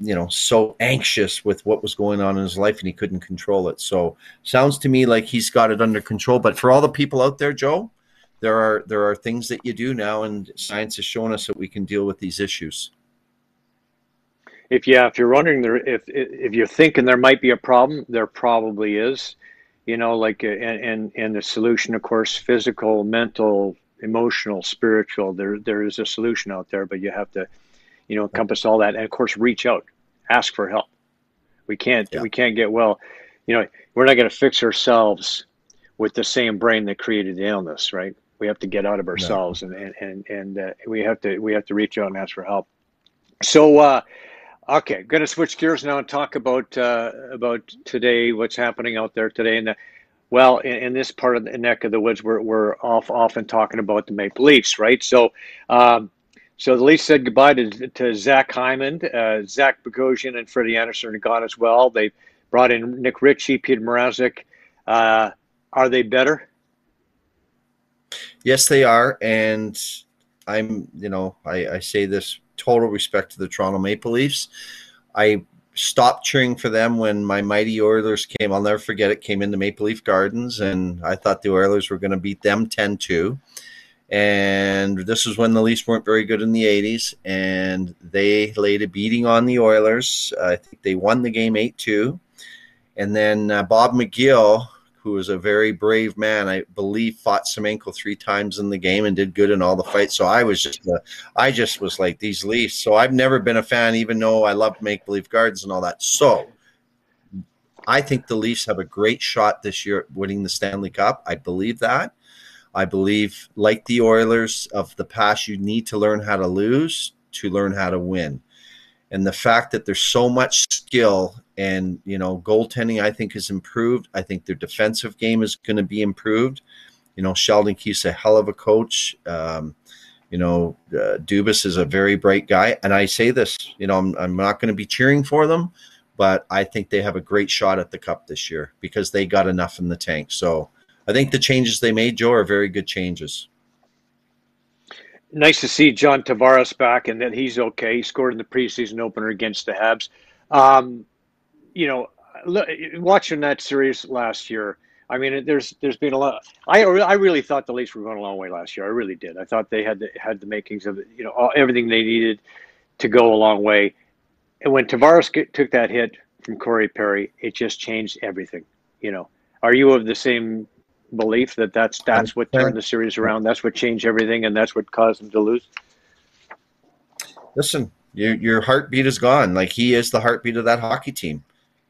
you know, so anxious with what was going on in his life and he couldn't control it. So sounds to me like he's got it under control. But for all the people out there, Joe, there are there are things that you do now, and science has shown us that we can deal with these issues. If yeah, if you're wondering there, if if you're thinking there might be a problem, there probably is. You know, like uh, and and, and the solution, of course, physical, mental, emotional, spiritual. There there is a solution out there, but you have to you know, encompass all that, and of course, reach out, ask for help. We can't yeah. we can't get well. You know, we're not going to fix ourselves with the same brain that created the illness, right? We have to get out of ourselves, no. and and and uh, we have to we have to reach out and ask for help. So, uh, okay, going to switch gears now and talk about uh, about today, what's happening out there today, and well, in, in, this part of the neck of the woods, we're we're off, often talking about the Maple Leafs, right? So. Um, so the Leafs said goodbye to, to Zach Hyman. Uh, Zach Bogosian and Freddie Andersen are gone as well. They brought in Nick Ritchie, Petr Mrazek. Uh, are they better? Yes, they are. And I'm, you know, I, I say this total respect to the Toronto Maple Leafs. I stopped cheering for them when my mighty Oilers came. I'll never forget it. Came into Maple Leaf Gardens, and I thought the Oilers were going to beat them 10 2 and this was when the Leafs weren't very good in the 80s, and they laid a beating on the Oilers. I think they won the game 8 2. And then uh, Bob McGill, who was a very brave man, I believe, fought Semenko three times in the game and did good in all the fights. So I was just, uh, I just was like these Leafs. So I've never been a fan, even though I love Make Believe Gardens and all that. So I think the Leafs have a great shot this year at winning the Stanley Cup. I believe that. I believe, like the Oilers of the past, you need to learn how to lose to learn how to win. And the fact that there's so much skill and, you know, goaltending, I think, is improved. I think their defensive game is going to be improved. You know, Sheldon Keefe's a hell of a coach. Um, you know, uh, Dubas is a very bright guy. And I say this, you know, I'm, I'm not going to be cheering for them, but I think they have a great shot at the cup this year because they got enough in the tank. So, I think the changes they made, Joe, are very good changes. Nice to see John Tavares back and that he's okay. He scored in the preseason opener against the Habs. Um, you know, watching that series last year, I mean, there's there's been a lot. I I really thought the Leafs were going a long way last year. I really did. I thought they had the, had the makings of you know all, everything they needed to go a long way. And when Tavares get, took that hit from Corey Perry, it just changed everything. You know, are you of the same belief that that's that's what turned the series around. That's what changed everything, and that's what caused them to lose. Listen, your your heartbeat is gone. Like he is the heartbeat of that hockey team.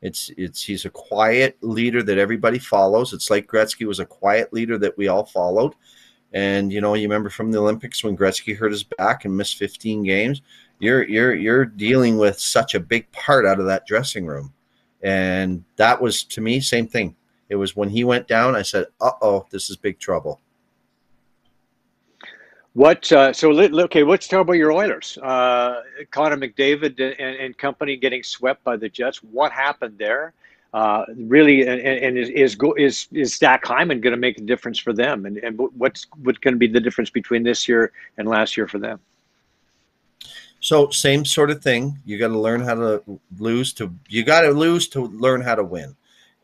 It's it's he's a quiet leader that everybody follows. It's like Gretzky was a quiet leader that we all followed. And you know, you remember from the Olympics when Gretzky hurt his back and missed 15 games. You're you're you're dealing with such a big part out of that dressing room, and that was to me same thing. It was when he went down, I said, "Uh oh, this is big trouble." What? Uh, so okay, let's talk about your Oilers. Uh, Connor McDavid and, and, company getting swept by the Jets. What happened there? Uh, really, and, and is is is, is Zach Hyman going to make a difference for them? And, and what's what's going to be the difference between this year and last year for them? So same sort of thing. You got to learn how to lose to you got to lose to learn how to win.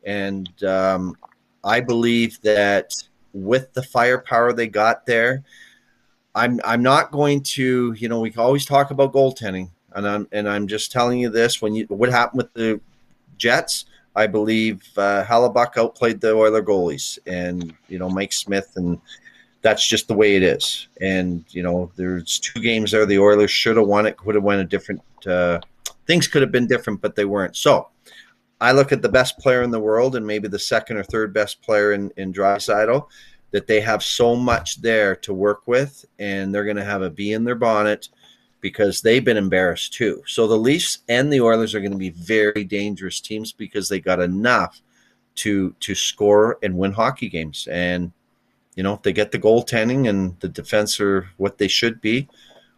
And um, I believe that with the firepower they got there, I'm I'm not going to, you know, we always talk about goaltending, and I'm and I'm just telling you this: when you what happened with the Jets, I believe uh, outplayed the Oiler goalies, and you know Mike Smith, and that's just the way it is. And you know, there's two games there. The Oilers should have won it, could have went a different. Uh, things could have been different, but they weren't. So I look at the best player in the world and maybe the second or third best player in, in Draisaitl, that they have so much there to work with and they're going to have a bee in their bonnet because they've been embarrassed too. So the Leafs and the Oilers are going to be very dangerous teams because they got enough to to score and win hockey games. And you know, if they get the goaltending and the defense are what they should be,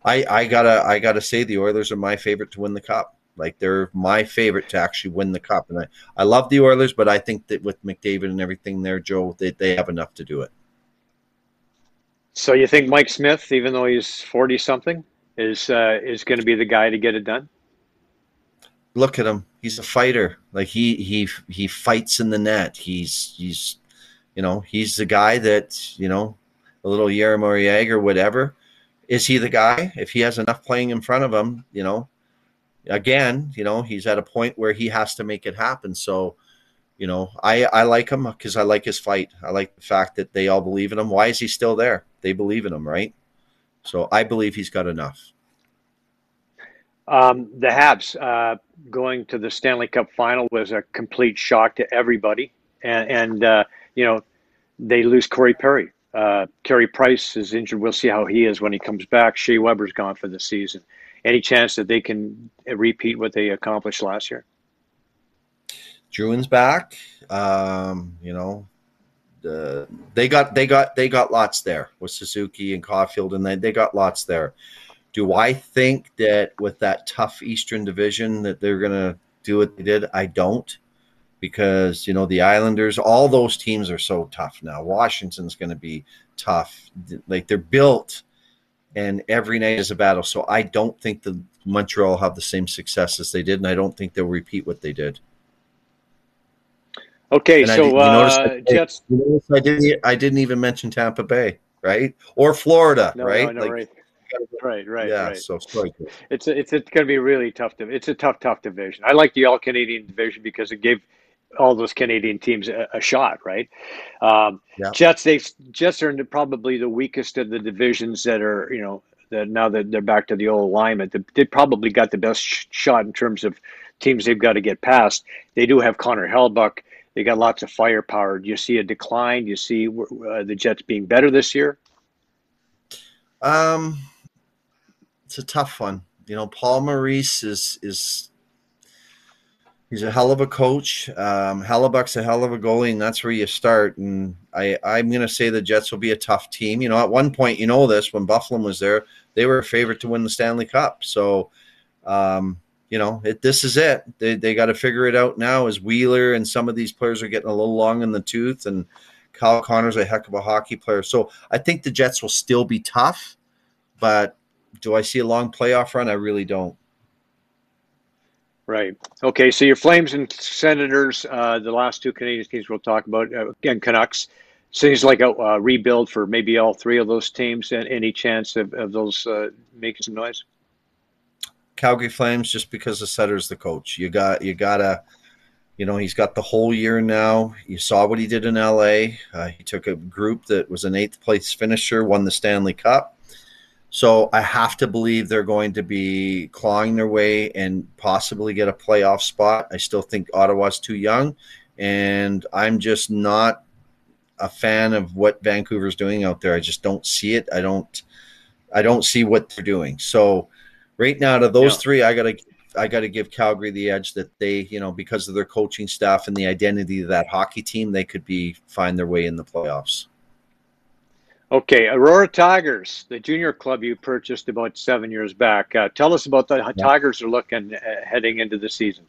I I gotta I gotta say the Oilers are my favorite to win the cup. Like they're my favorite to actually win the cup. And I, I love the Oilers, but I think that with McDavid and everything there, Joe, they, they have enough to do it. So you think Mike Smith, even though he's forty something, is uh, is going to be the guy to get it done? look at him. He's a fighter. Like he he he fights in the net. He's he's you know he's the guy that you know a little Jaromir Jagr whatever. Is he the guy? If he has enough playing in front of him, you know, again, you know, he's at a point where he has to make it happen. So, you know, I I like him because I like his fight. I like the fact that they all believe in him. Why is he still there? They believe in him, right? So I believe he's got enough. Um, the Habs uh, going to the Stanley Cup final was a complete shock to everybody, and, and uh, you know they lose Corey Perry. Uh, Carey Price is injured. We'll see how he is when he comes back. Shea Weber's gone for the season. Any chance that they can repeat what they accomplished last year? Drouin's back. Um, you know, the, they got they got they got lots there with Suzuki and Caufield, and they, they got lots there. Do I think that with that tough Eastern Division that they're to do what they did? I don't, because you know the Islanders, all those teams are so tough now. Washington's to be tough, like they're built, and every night is a battle. So I don't think the Montreal have the same success as they did, and I don't think they'll repeat what they did. Okay, and so I, uh, I, Jets. I didn't. I didn't even mention Tampa Bay, right, or Florida, no, right? No, no, like, right right, right, yeah. Right. So sorry. It's a, it's it's going to be really tough. To, it's a tough, tough division. I like the All Canadian division because it gave all those Canadian teams a, a shot, right? Um, yeah. Jets, they Jets are probably the weakest of the divisions that are, you know, that now that they're back to the old alignment, they probably got the best sh- shot in terms of teams they've got to get past. They do have Connor Hellebuyck. They got lots of firepower. Do you see a decline? Do you see uh, the Jets being better this year? Um, it's a tough one. You know, Paul Maurice is is he's a hell of a coach. Um, Hellebuyck's a hell of a goalie, and that's where you start. And I I'm going to say the Jets will be a tough team. You know, at one point, you know this when Byfuglien was there, they were a favorite to win the Stanley Cup. So, um, you know, it, this is it. They they got to figure it out now. As Wheeler and some of these players are getting a little long in the tooth, and Kyle Connor's a heck of a hockey player. So I think the Jets will still be tough, but do I see a long playoff run? I really don't. Right. Okay. So your Flames and Senators, uh, the last two Canadian teams we'll talk about, uh, again, Canucks. Seems like a rebuild for maybe all three of those teams. And any chance of, of those uh, making some noise? Calgary Flames, just because the Sutter's the coach. You got you gotta, you know, he's got the whole year now. You saw what he did in LA. Uh, he took a group that was an eighth place finisher, won the Stanley Cup so I have to believe they're going to be clawing their way and possibly get a playoff spot. I still think Ottawa's too young, and I'm just not a fan of what Vancouver's doing out there. I just don't see it. I don't I don't see what they're doing. So right now to those yeah. three, I gotta I gotta give Calgary the edge that they, you know, because of their coaching staff and the identity of that hockey team, they could be find their way in the playoffs. Okay, Aurora Tigers, the junior club you purchased about seven years back. Uh, tell us about the yeah. Tigers are looking uh, heading into the season.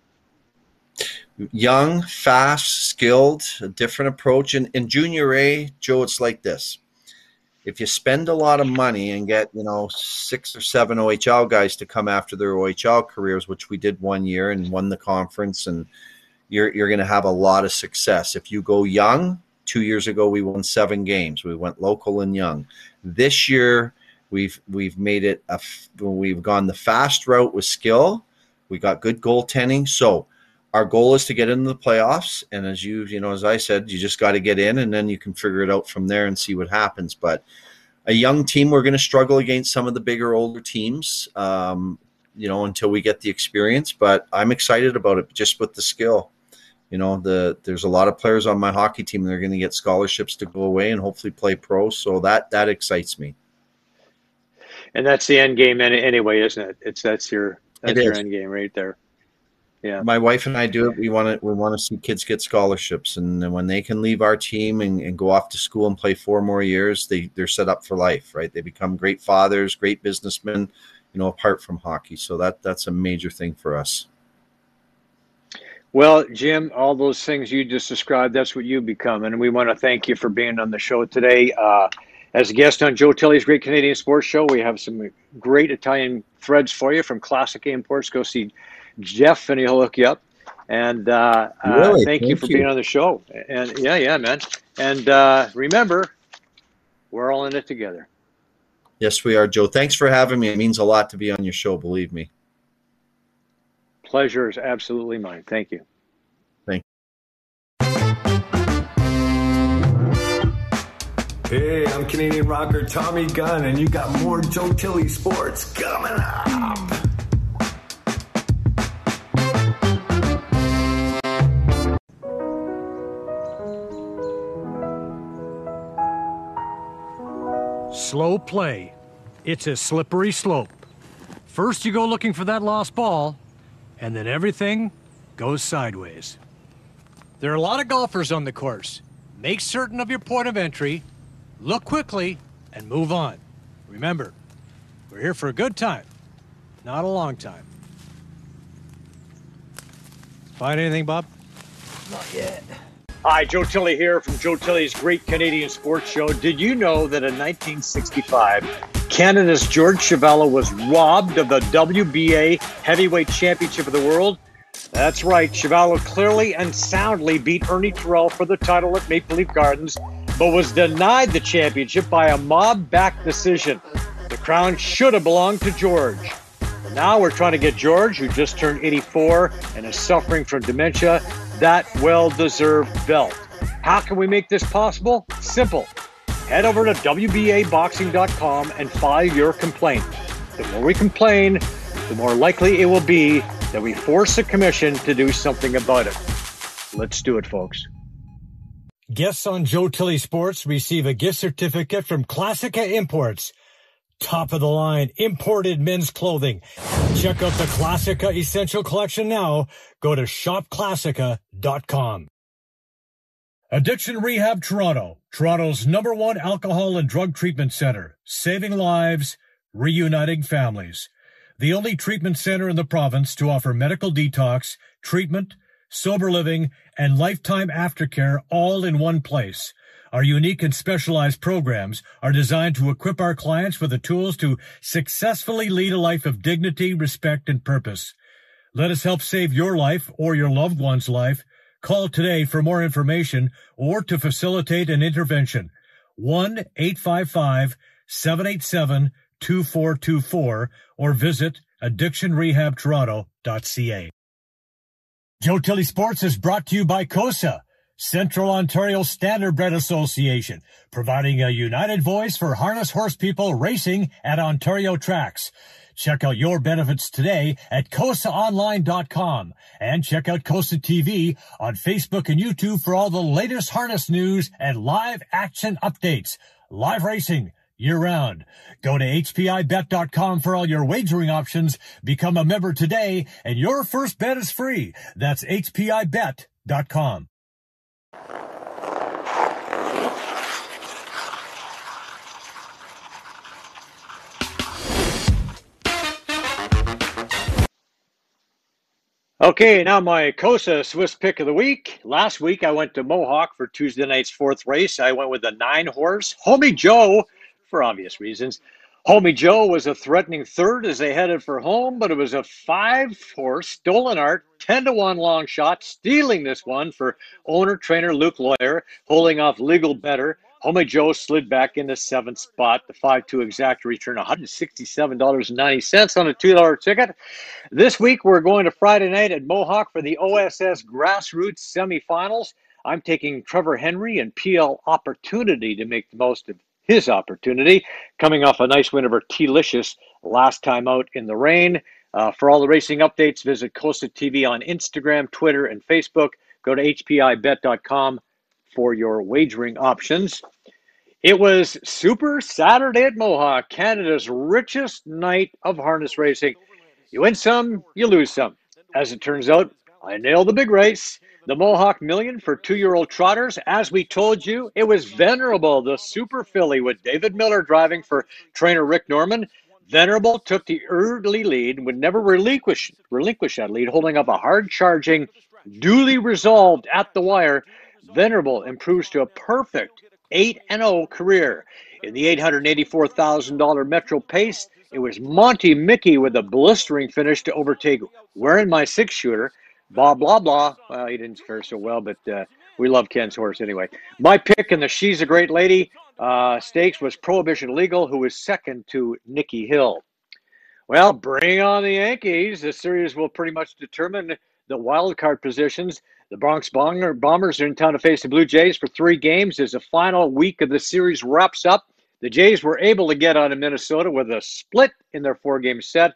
Young, fast, skilled, a different approach. And in junior A, Joe, it's like this. If you spend a lot of money and get, you know, six or seven OHL guys to come after their OHL careers, which we did one year and won the conference, and you're, you're going to have a lot of success. If you go young, Two years ago, we won seven games. We went local and young. This year, we've we've made it a we've gone the fast route with skill. We got good goaltending. So our goal is to get into the playoffs. And as you you know, as I said, you just got to get in, and then you can figure it out from there and see what happens. But a young team, we're going to struggle against some of the bigger, older teams. Um, you know, until we get the experience. But I'm excited about it just with the skill you know the there's a lot of players on my hockey team that are going to get scholarships to go away and hopefully play pro so that that excites me and that's the end game anyway isn't it it's that's your that's it your end game right there yeah my wife and i do it we want to we want to see kids get scholarships and when they can leave our team and, and go off to school and play four more years they they're set up for life right they become great fathers great businessmen you know apart from hockey so that that's a major thing for us well, Jim, all those things you just described, that's what you become. And we want to thank you for being on the show today. Uh, As a guest on Joe Tilley's Great Canadian Sports Show, we have some great Italian threads for you from Classica Imports. Go see Jeff, and he'll hook you up. And uh, uh really? uh, thank, thank, you for you. being on the show. And yeah, yeah, man. And uh, remember, we're all in it together. Yes, we are, Joe. Thanks for having me. It means a lot to be on your show, believe me. Pleasure is absolutely mine. Thank you. Thank you. Hey, I'm Canadian rocker Tommy Gunn, and you got more Joe Tilley sports coming up. Slow play. It's a slippery slope. First, you go looking for that lost ball, and then everything goes sideways. There are a lot of golfers on the course. Make certain of your point of entry look quickly, and move on. Remember, we're here for a good time, not a long time. Find anything, Bob? Not yet. Hi, Joe Tilley here from Joe Tilley's Great Canadian Sports Show. Did you know that in 1965, Canada's George Chuvalo was robbed of the WBA Heavyweight Championship of the World? That's right, Chuvalo clearly and soundly beat Ernie Terrell for the title at Maple Leaf Gardens but was denied the championship by a mob backed decision. The crown should have belonged to George. Now we're trying to get George, who just turned 84 and is suffering from dementia, that well deserved belt. How can we make this possible? Simple. Head over to WBABoxing.com and file your complaint. The more we complain, the more likely it will be that we force the commission to do something about it. Let's do it, folks. Guests on Joe Tilley Sports receive a gift certificate from Classica Imports. Top of the line imported men's clothing. Check out the Classica Essential Collection now. Go to shopclassica.com. Addiction Rehab Toronto, Toronto's number one alcohol and drug treatment center, saving lives, reuniting families. The only treatment center in the province to offer medical detox, treatment, sober living, and lifetime aftercare all in one place. Our unique and specialized programs are designed to equip our clients with the tools to successfully lead a life of dignity, respect, and purpose. Let us help save your life or your loved one's life. Call today for more information or to facilitate an intervention. 1-855-787-2424 or visit addictionrehabtoronto.ca. Joe Tilley Sports is brought to you by COSA, Central Ontario Standardbred Association, providing a united voice for harness horse people racing at Ontario tracks. Check out your benefits today at COSAOnline.com and check out COSA TV on Facebook and YouTube for all the latest harness news and live action updates. Live racing year round. Go to HPIBet.com for all your wagering options. Become a member today and your first bet is free. That's HPIBet.com. Okay, now my COSA Swiss pick of the week. Last week I went to Mohawk for Tuesday night's fourth race. I went with the nine horse, Homie Joe for obvious reasons. Homie Joe was a threatening third as they headed for home, but it was a five horse stolen art, 10 to 1 long shot, stealing this one for owner trainer Luke Lawyer, holding off legal better. Homie Joe slid back into seventh spot. The 5 2 exact return $167.90 on a $2 ticket. This week, we're going to Friday night at Mohawk for the OSS Grassroots semifinals. I'm taking Trevor Henry and PL Opportunity to make the most of his opportunity, coming off a nice win over T-Licious last time out in the rain. Uh, for all the racing updates, visit COSA TV on Instagram, Twitter, and Facebook. Go to hpibet.com for your wagering options. It was Super Saturday at Mohawk, Canada's richest night of harness racing. You win some, you lose some. As it turns out, I nailed the big race. The Mohawk Million for two year old trotters. As we told you, it was Venerable, the super filly, with David Miller driving for trainer Rick Norman. Venerable took the early lead and would never relinquish, relinquish that lead, holding up a hard charging, duly resolved at the wire. Venerable improves to a perfect 8 0 career. In the $884,000 Metro Pace, it was Monte Miki with a blistering finish to overtake Wearing My Six Shooter. Blah, blah, blah. Well, he didn't fare so well, but uh, we love Ken's horse anyway. My pick in the She's a Great Lady uh, stakes was Prohibition Legal, who was second to Nikki Hill. Well, bring on the Yankees. The series will pretty much determine the wild card positions. The Bronx Bombers are in town to face the Blue Jays for three games as the final week of the series wraps up. The Jays were able to get out of Minnesota with a split in their four game set.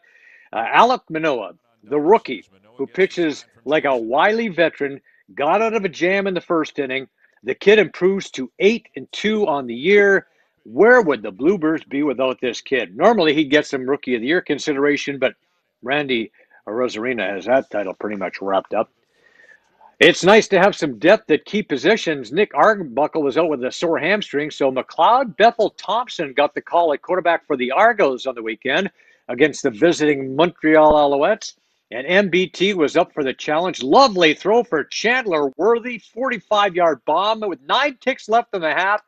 Uh, Alek Manoah, the rookie who pitches like a wily veteran, got out of a jam in the first inning. The kid improves to 8 and 2 on the year. Where would the Bluebirds be without this kid? Normally he'd get some rookie of the year consideration, but Randy Arozarena has that title pretty much wrapped up. It's nice to have some depth at key positions. Nick Arbuckle was out with a sore hamstring, so McLeod Bethel Thompson got the call at quarterback for the Argos on the weekend against the visiting Montreal Alouettes. And MBT was up for the challenge. Lovely throw for Chandler Worthy, 45 yard bomb with nine ticks left in the half.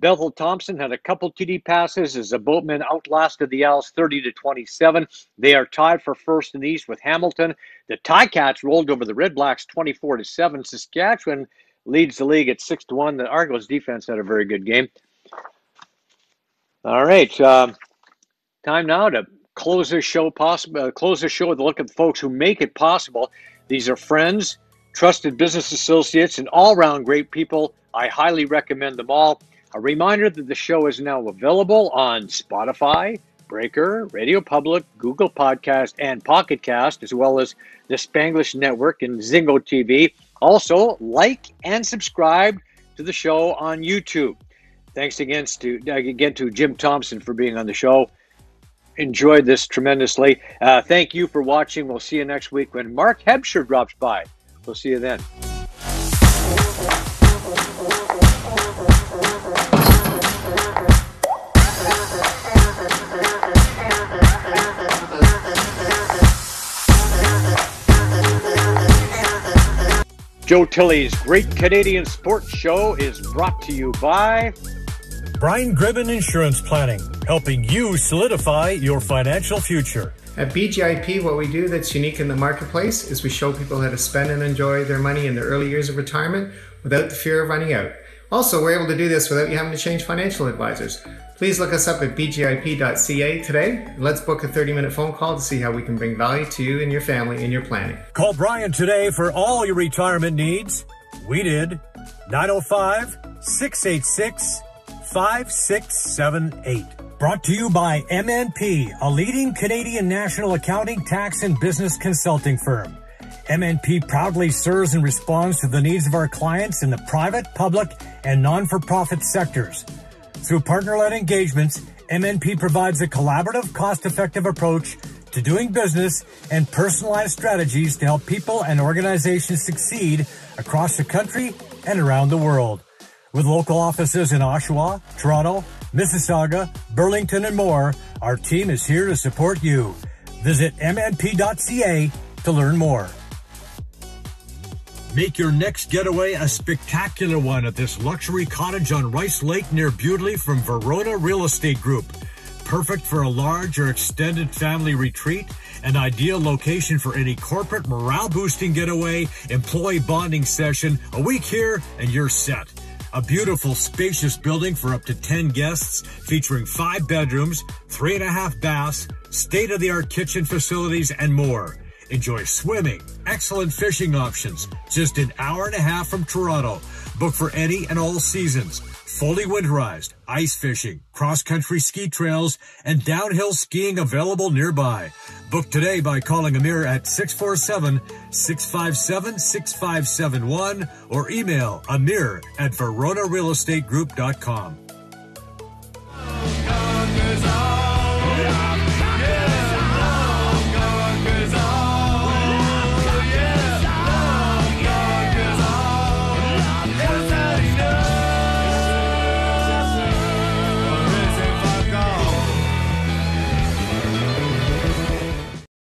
Bethel Thompson had a couple TD passes as the Boatmen outlasted the Owls 30 to 27. They are tied for first in the East with Hamilton. The Ticats rolled over the Red Blacks 24 to 7. Saskatchewan leads the league at 6 to 1. The Argos defense had a very good game. All right. Uh, time now to close this show possible. Uh, close the show with a look at the folks who make it possible. These are friends, trusted business associates, and all-round great people. I highly recommend them all. A reminder that the show is now available on Spotify, Breaker, Radio Public, Google Podcast, and Pocket Cast, as well as the Spanglish Network and Zingo TV. Also, like and subscribe to the show on YouTube. Thanks again to again to Jim Thomson for being on the show enjoyed this tremendously. Uh, thank you for watching. We'll see you next week when Mark Hebscher drops by. We'll see you then. Joe Tilley's Great Canadian Sports Show is brought to you by Brian Gribben Insurance Planning, helping you solidify your financial future. At BGIP, what we do that's unique in the marketplace is we show people how to spend and enjoy their money in their early years of retirement without the fear of running out. Also, we're able to do this without you having to change financial advisors. Please look us up at bgip.ca today. Let's book a 30 minute phone call to see how we can bring value to you and your family in your planning. Call Brian today for all your retirement needs. We did. 905 686 5678. Brought to you by MNP, a leading Canadian national accounting, tax, and business consulting firm. MNP proudly serves and responds to the needs of our clients in the private, public, and non-for-profit sectors. Through partner-led engagements, MNP provides a collaborative, cost-effective approach to doing business and personalized strategies to help people and organizations succeed across the country and around the world. With local offices in Oshawa, Toronto, Mississauga, Burlington, and more, our team is here to support you. Visit mnp.ca to learn more. Make your next getaway a spectacular one at this luxury cottage on Rice Lake near Bewdley from Verona Real Estate Group. Perfect for a large or extended family retreat, an ideal location for any corporate morale boosting getaway, employee bonding session, a week here, and you're set. A beautiful, spacious building for up to 10 guests, featuring five bedrooms, three and a half baths, state-of-the-art kitchen facilities, and more. Enjoy swimming, excellent fishing options, just an hour and a half from Toronto. Book for any and all seasons fully winterized, ice fishing, cross-country ski trails, and downhill skiing available nearby. Book today by calling Amir at 647-657-6571 or email amir at veronarealestategroup.com.